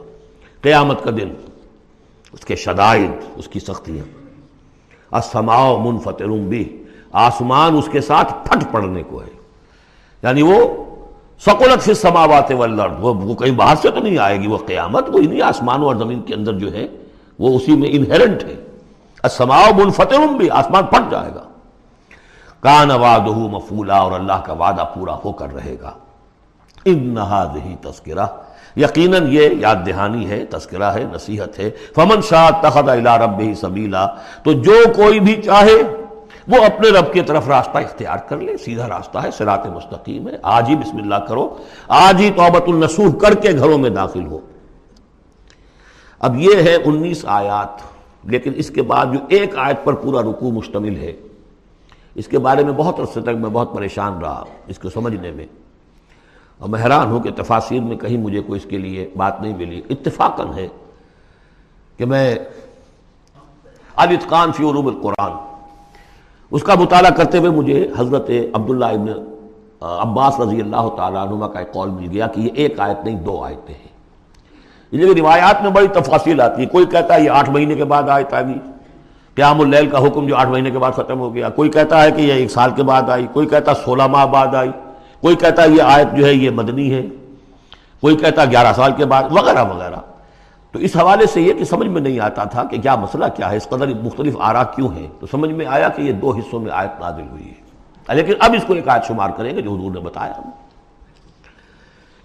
قیامت کا دن، اس کے شدائد، اس کی سختیاں۔ اسماؤ منفتر بھی آسمان اس کے ساتھ پھٹ پڑنے کو ہے۔ یعنی وہ سکولت سے سماوات والارض۔ وہ کہیں باہر سے تو نہیں آئے گی، وہ قیامت وہ انہیں آسمان اور زمین کے اندر جو ہے، وہ اسی میں انہیرنٹ ہے۔ اسماؤ منفتر بھی، آسمان پھٹ جائے گا۔ کان وعدہ مفولا اور اللہ کا وعدہ پورا ہو کر رہے گا۔ ان تذکرہ۔ یقیناً یہ یاد دہانی ہے، تذکرہ ہے، نصیحت ہے۔ فمن شاہ تخد رب ہی سبیلا۔ تو جو کوئی بھی چاہے وہ اپنے رب کی طرف راستہ اختیار کر لے، سیدھا راستہ ہے سرات مستقیم ہے۔ آج ہی بسم اللہ کرو۔ آج ہی توبت النسوح کر کے گھروں میں داخل ہو۔ اب یہ ہے انیس آیات، لیکن اس کے بعد جو ایک آیت پر پورا رکوع مشتمل ہے، اس کے بارے میں بہت عرصے تک میں بہت پریشان رہا اس کو سمجھنے میں۔ اور میں حیران ہوں کہ تفاصیر میں کہیں مجھے کوئی اس کے لیے بات نہیں ملی۔ اتفاقاً ہے کہ میں الاتقان فی علوم القرآن اس کا مطالعہ کرتے ہوئے مجھے حضرت عبداللہ ابن عباس رضی اللہ تعالیٰ عنہ کا ایک قول مل گیا کہ یہ ایک آیت نہیں، دو آیتیں ہیں۔ یعنی یہ روایات میں بڑی تفاصیل آتی ہے۔ کوئی کہتا ہے یہ آٹھ مہینے کے بعد آیت آ گئی قیام اللیل کا حکم جو آٹھ مہینے کے بعد ختم ہو گیا۔ کوئی کہتا ہے کہ یہ ایک سال کے بعد آئی، کوئی کہتا ہے سولہ ماہ بعد آئی، کوئی کہتا ہے یہ آیت جو ہے یہ مدنی ہے، کوئی کہتا ہے گیارہ سال کے بعد، وغیرہ وغیرہ۔ تو اس حوالے سے یہ کہ سمجھ میں نہیں آتا تھا کہ کیا مسئلہ کیا ہے، اس قدر مختلف آرا کیوں ہیں؟ تو سمجھ میں آیا کہ یہ دو حصوں میں آیت نازل ہوئی ہے۔ لیکن اب اس کو ایک آیت شمار کریں گے جو حضور نے بتایا۔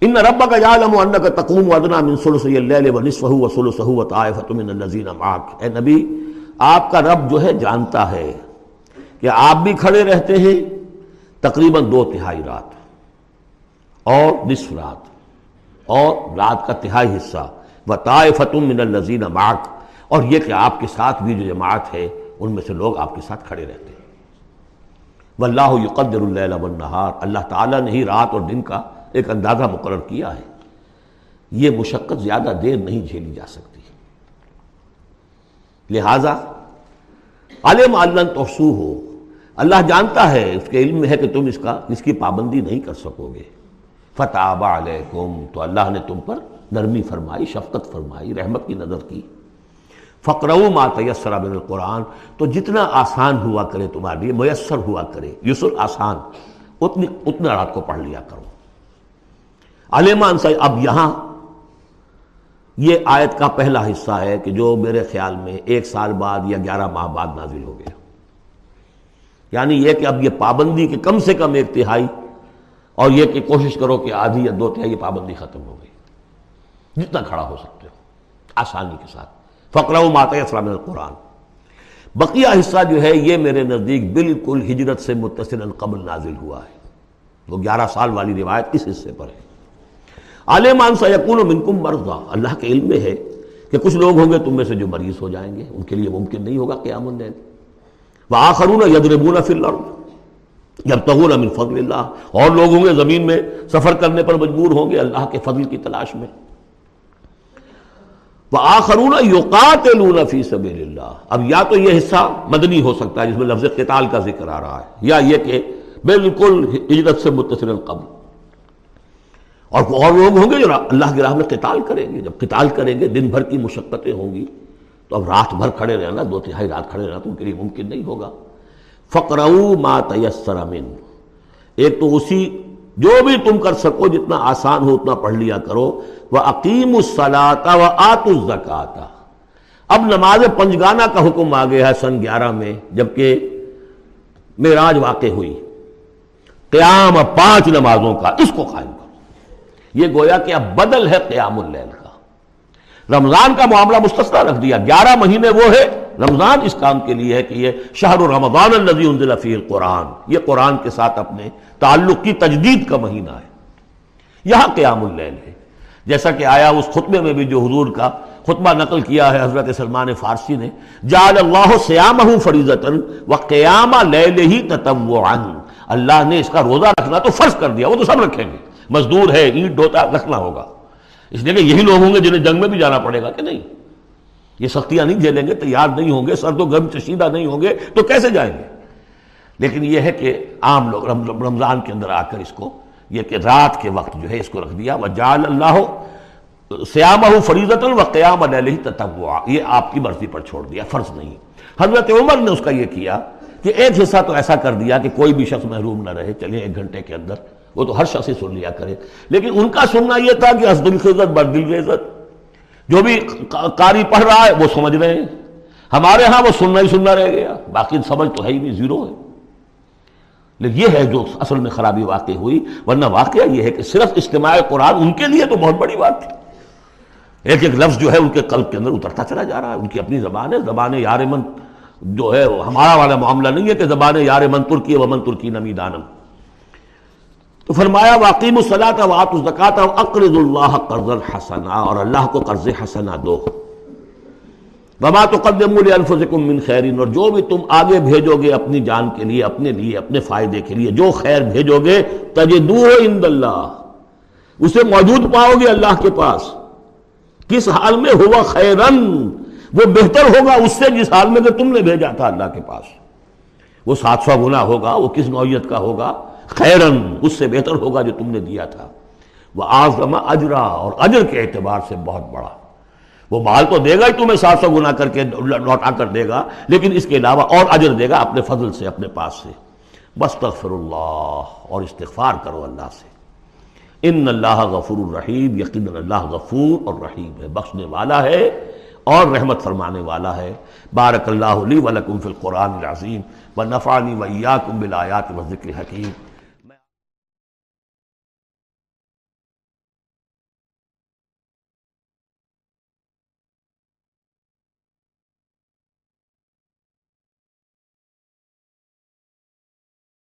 ان رب کا یعلم انک تقوم ادنا من ثلث اللیل ونصفه وثلثه وطائفه من الذين معك اے نبی، آپ کا رب جو ہے جانتا ہے کہ آپ بھی کھڑے رہتے ہیں تقریباً دو تہائی رات اور نصف رات اور رات کا تہائی حصہ۔ و طائفۃ من الزین معک اور یہ کہ آپ کے ساتھ بھی جو جماعت ہے، ان میں سے لوگ آپ کے ساتھ کھڑے رہتے ہیں۔ واللہ یقدر اللیل والنہار اللہ تعالیٰ نے ہی رات اور دن کا ایک اندازہ مقرر کیا ہے۔ یہ مشقت زیادہ دیر نہیں جھیلی جا سکتی۔ لہذا، علم اللہ توسو ہو اللہ جانتا ہے، اس کے علم میں ہے کہ تم اس کا، اس کی پابندی نہیں کر سکو گے۔ فتح علیکم تو اللہ نے تم پر نرمی فرمائی، شفقت فرمائی، رحمت کی نظر کی۔ فقرو ما تیسر من القرآن، تو جتنا آسان ہوا کرے تمہارے لیے، میسر ہوا کرے، یسر آسان، اتنی اتنا رات کو پڑھ لیا کرو۔ علیمان سے اب یہاں یہ آیت کا پہلا حصہ ہے کہ جو میرے خیال میں ایک سال بعد یا گیارہ ماہ بعد نازل ہو گیا۔ یعنی یہ کہ اب یہ پابندی کے کم سے کم ایک تہائی، اور یہ کہ کوشش کرو کہ آدھی یا دو تہائی پابندی ختم ہو گئی۔ جتنا کھڑا ہو سکتے ہو، آسانی کے ساتھ۔ فقرہ و مات اسلام القرآن۔ بقیہ حصہ جو ہے، یہ میرے نزدیک بالکل ہجرت سے متصل قبل نازل ہوا ہے۔ وہ گیارہ سال والی روایت اس حصے پر ہے۔ عالمان سا یقون و منکم مرضا۔ اللہ کے علم میں ہے کہ کچھ لوگ ہوں گے تم میں سے جو مریض ہو جائیں گے۔ ان کے لیے ممکن نہیں ہوگا قیام اللیل وہ آخرون یدربون فی الارض۔ جب تغون من فضل اللہ۔ اور لوگ ہوں گے زمین میں سفر کرنے پر مجبور ہوں گے اللہ کے فضل کی تلاش میں۔ آخرون یوقات فی سبیل اللہ اب یا تو یہ حصہ مدنی ہو سکتا ہے جس میں لفظ قتال کا ذکر آ رہا ہے، یا یہ کہ بالکل ہجرت سے متصل قبل اور اور لوگ ہوں گے جو اللہ کی راہ میں قتال کریں گے۔ جب قتال کریں گے، دن بھر کی مشقتیں ہوں گی۔ تو اب رات بھر کھڑے رہنا، دو تہائی رات کھڑے رہنا تو ان کے لیے ممکن نہیں ہوگا۔ فقرو ما تیسر من ایک تو اسی جو بھی تم کر سکو، جتنا آسان ہو اتنا پڑھ لیا کرو۔ وہ عقیم الصلاطہ و آت الزکاتا اب نماز پنجگانہ کا حکم آ گیا ہے سن گیارہ میں، جبکہ معراج واقع ہوئی۔ قیام پانچ نمازوں کا، اس کو قائم کرو۔ یہ گویا کہ اب بدل ہے قیام اللیل کا۔ رمضان کا معاملہ مستثنا رکھ دیا۔ گیارہ مہینے وہ ہے۔ رمضان اس کام کے لیے ہے کہ یہ شہر رمضان النزی انزل فی القرآن۔ یہ قرآن کے ساتھ اپنے تعلق کی تجدید کا مہینہ ہے۔ یہاں قیام اللیل ہے۔ جیسا کہ آیا اس خطبے میں بھی جو حضور کا خطبہ نقل کیا ہے، حضرت سلمان فارسی نے، جعل اللہ سیامہ فریضتاً و قیام لیل ہی تتوعا اللہ نے اس کا روزہ رکھنا تو فرض کر دیا، وہ تو سب رکھیں گے۔ مزدور ہے اینٹ ڈوتا رکھنا ہوگا۔ اس لیے کہ یہی لوگ ہوں گے جنہیں جنگ میں بھی جانا پڑے گا کہ نہیں۔ یہ سختیاں نہیں جھیلیں گے، تیار نہیں ہوں گے سرد و گرم چشیدہ نہیں ہوں گے، تو کیسے جائیں گے؟ لیکن یہ ہے کہ عام لوگ رمضان کے اندر آ کر اس کو یہ کہ رات کے وقت جو ہے اس کو رکھ دیا۔ وہ جال اللہ سیام فریضت و قیام علیہ تتوا یہ آپ کی مرضی پر چھوڑ دیا، فرض نہیں۔ حضرت عمر نے اس کا یہ کیا کہ ایک حصہ تو ایسا کر دیا کہ کوئی بھی شخص محروم نہ رہے، چلے ایک گھنٹے کے اندر۔ وہ تو ہر شخص ہی سن لیا کرے۔ لیکن ان کا سننا یہ تھا کہ حسد الخت بردل عزت جو بھی قاری پڑھ رہا ہے، وہ سمجھ رہے ہیں۔ ہمارے ہاں وہ سننا ہی سننا رہ گیا۔ باقی سمجھ تو ہے ہی نہیں، زیرو ہے۔ یہ ہے جو اصل میں خرابی واقع ہوئی، ورنہ واقعہ یہ ہے کہ صرف اجتماع قرآن ان کے لیے تو بہت بڑی بات تھی۔ ایک ایک لفظ جو ہے ان کے قلب کے اندر اترتا چلا جا رہا ہے، ان کی اپنی زبان ہے، زبان یار من جو ہے ہمارا والا معاملہ نہیں ہے کہ زبان یار من ترکی و من ترکی نمی دانم۔ تو فرمایا واقیم الصلاۃ وات الزکات اقرض اللہ قرض الحسنا اور اللہ کو قرض حسنا دو۔ وما تقدموا لانفسکم من خیرین اور جو بھی تم آگے بھیجو گے اپنی جان کے لیے، اپنے لیے، اپنے فائدے کے لیے، جو خیر بھیجو گے، تجدوہ عند اللہ۔ اسے موجود پاؤ گے اللہ کے پاس۔ کس حال میں ہوا خیرن؟ وہ بہتر ہوگا اس سے جس حال میں کہ تم نے بھیجا تھا اللہ کے پاس۔ وہ سات سو گنا ہوگا، وہ کس نوعیت کا ہوگا؟ خیرن، اس سے بہتر ہوگا جو تم نے دیا تھا۔ وہ آزما اجرا، اور اجر کے اعتبار سے بہت بڑا۔ وہ مال تو دے گا ہی تمہیں سات سو گنا کر کے لوٹا کر دے گا، لیکن اس کے علاوہ اور اجر دے گا اپنے فضل سے، اپنے پاس سے۔ بس تغفر اللہ اور استغفار کرو اللہ سے۔ ان اللہ غفور الرحیم، یقین اللہ غفور اور رحیم ہے۔ بخشنے والا ہے اور رحمت فرمانے والا ہے۔ بارک اللہ علی ولکم فی القرآن العظیم۔ و نفانی ویاکم بالآیات و ذکر حکیم۔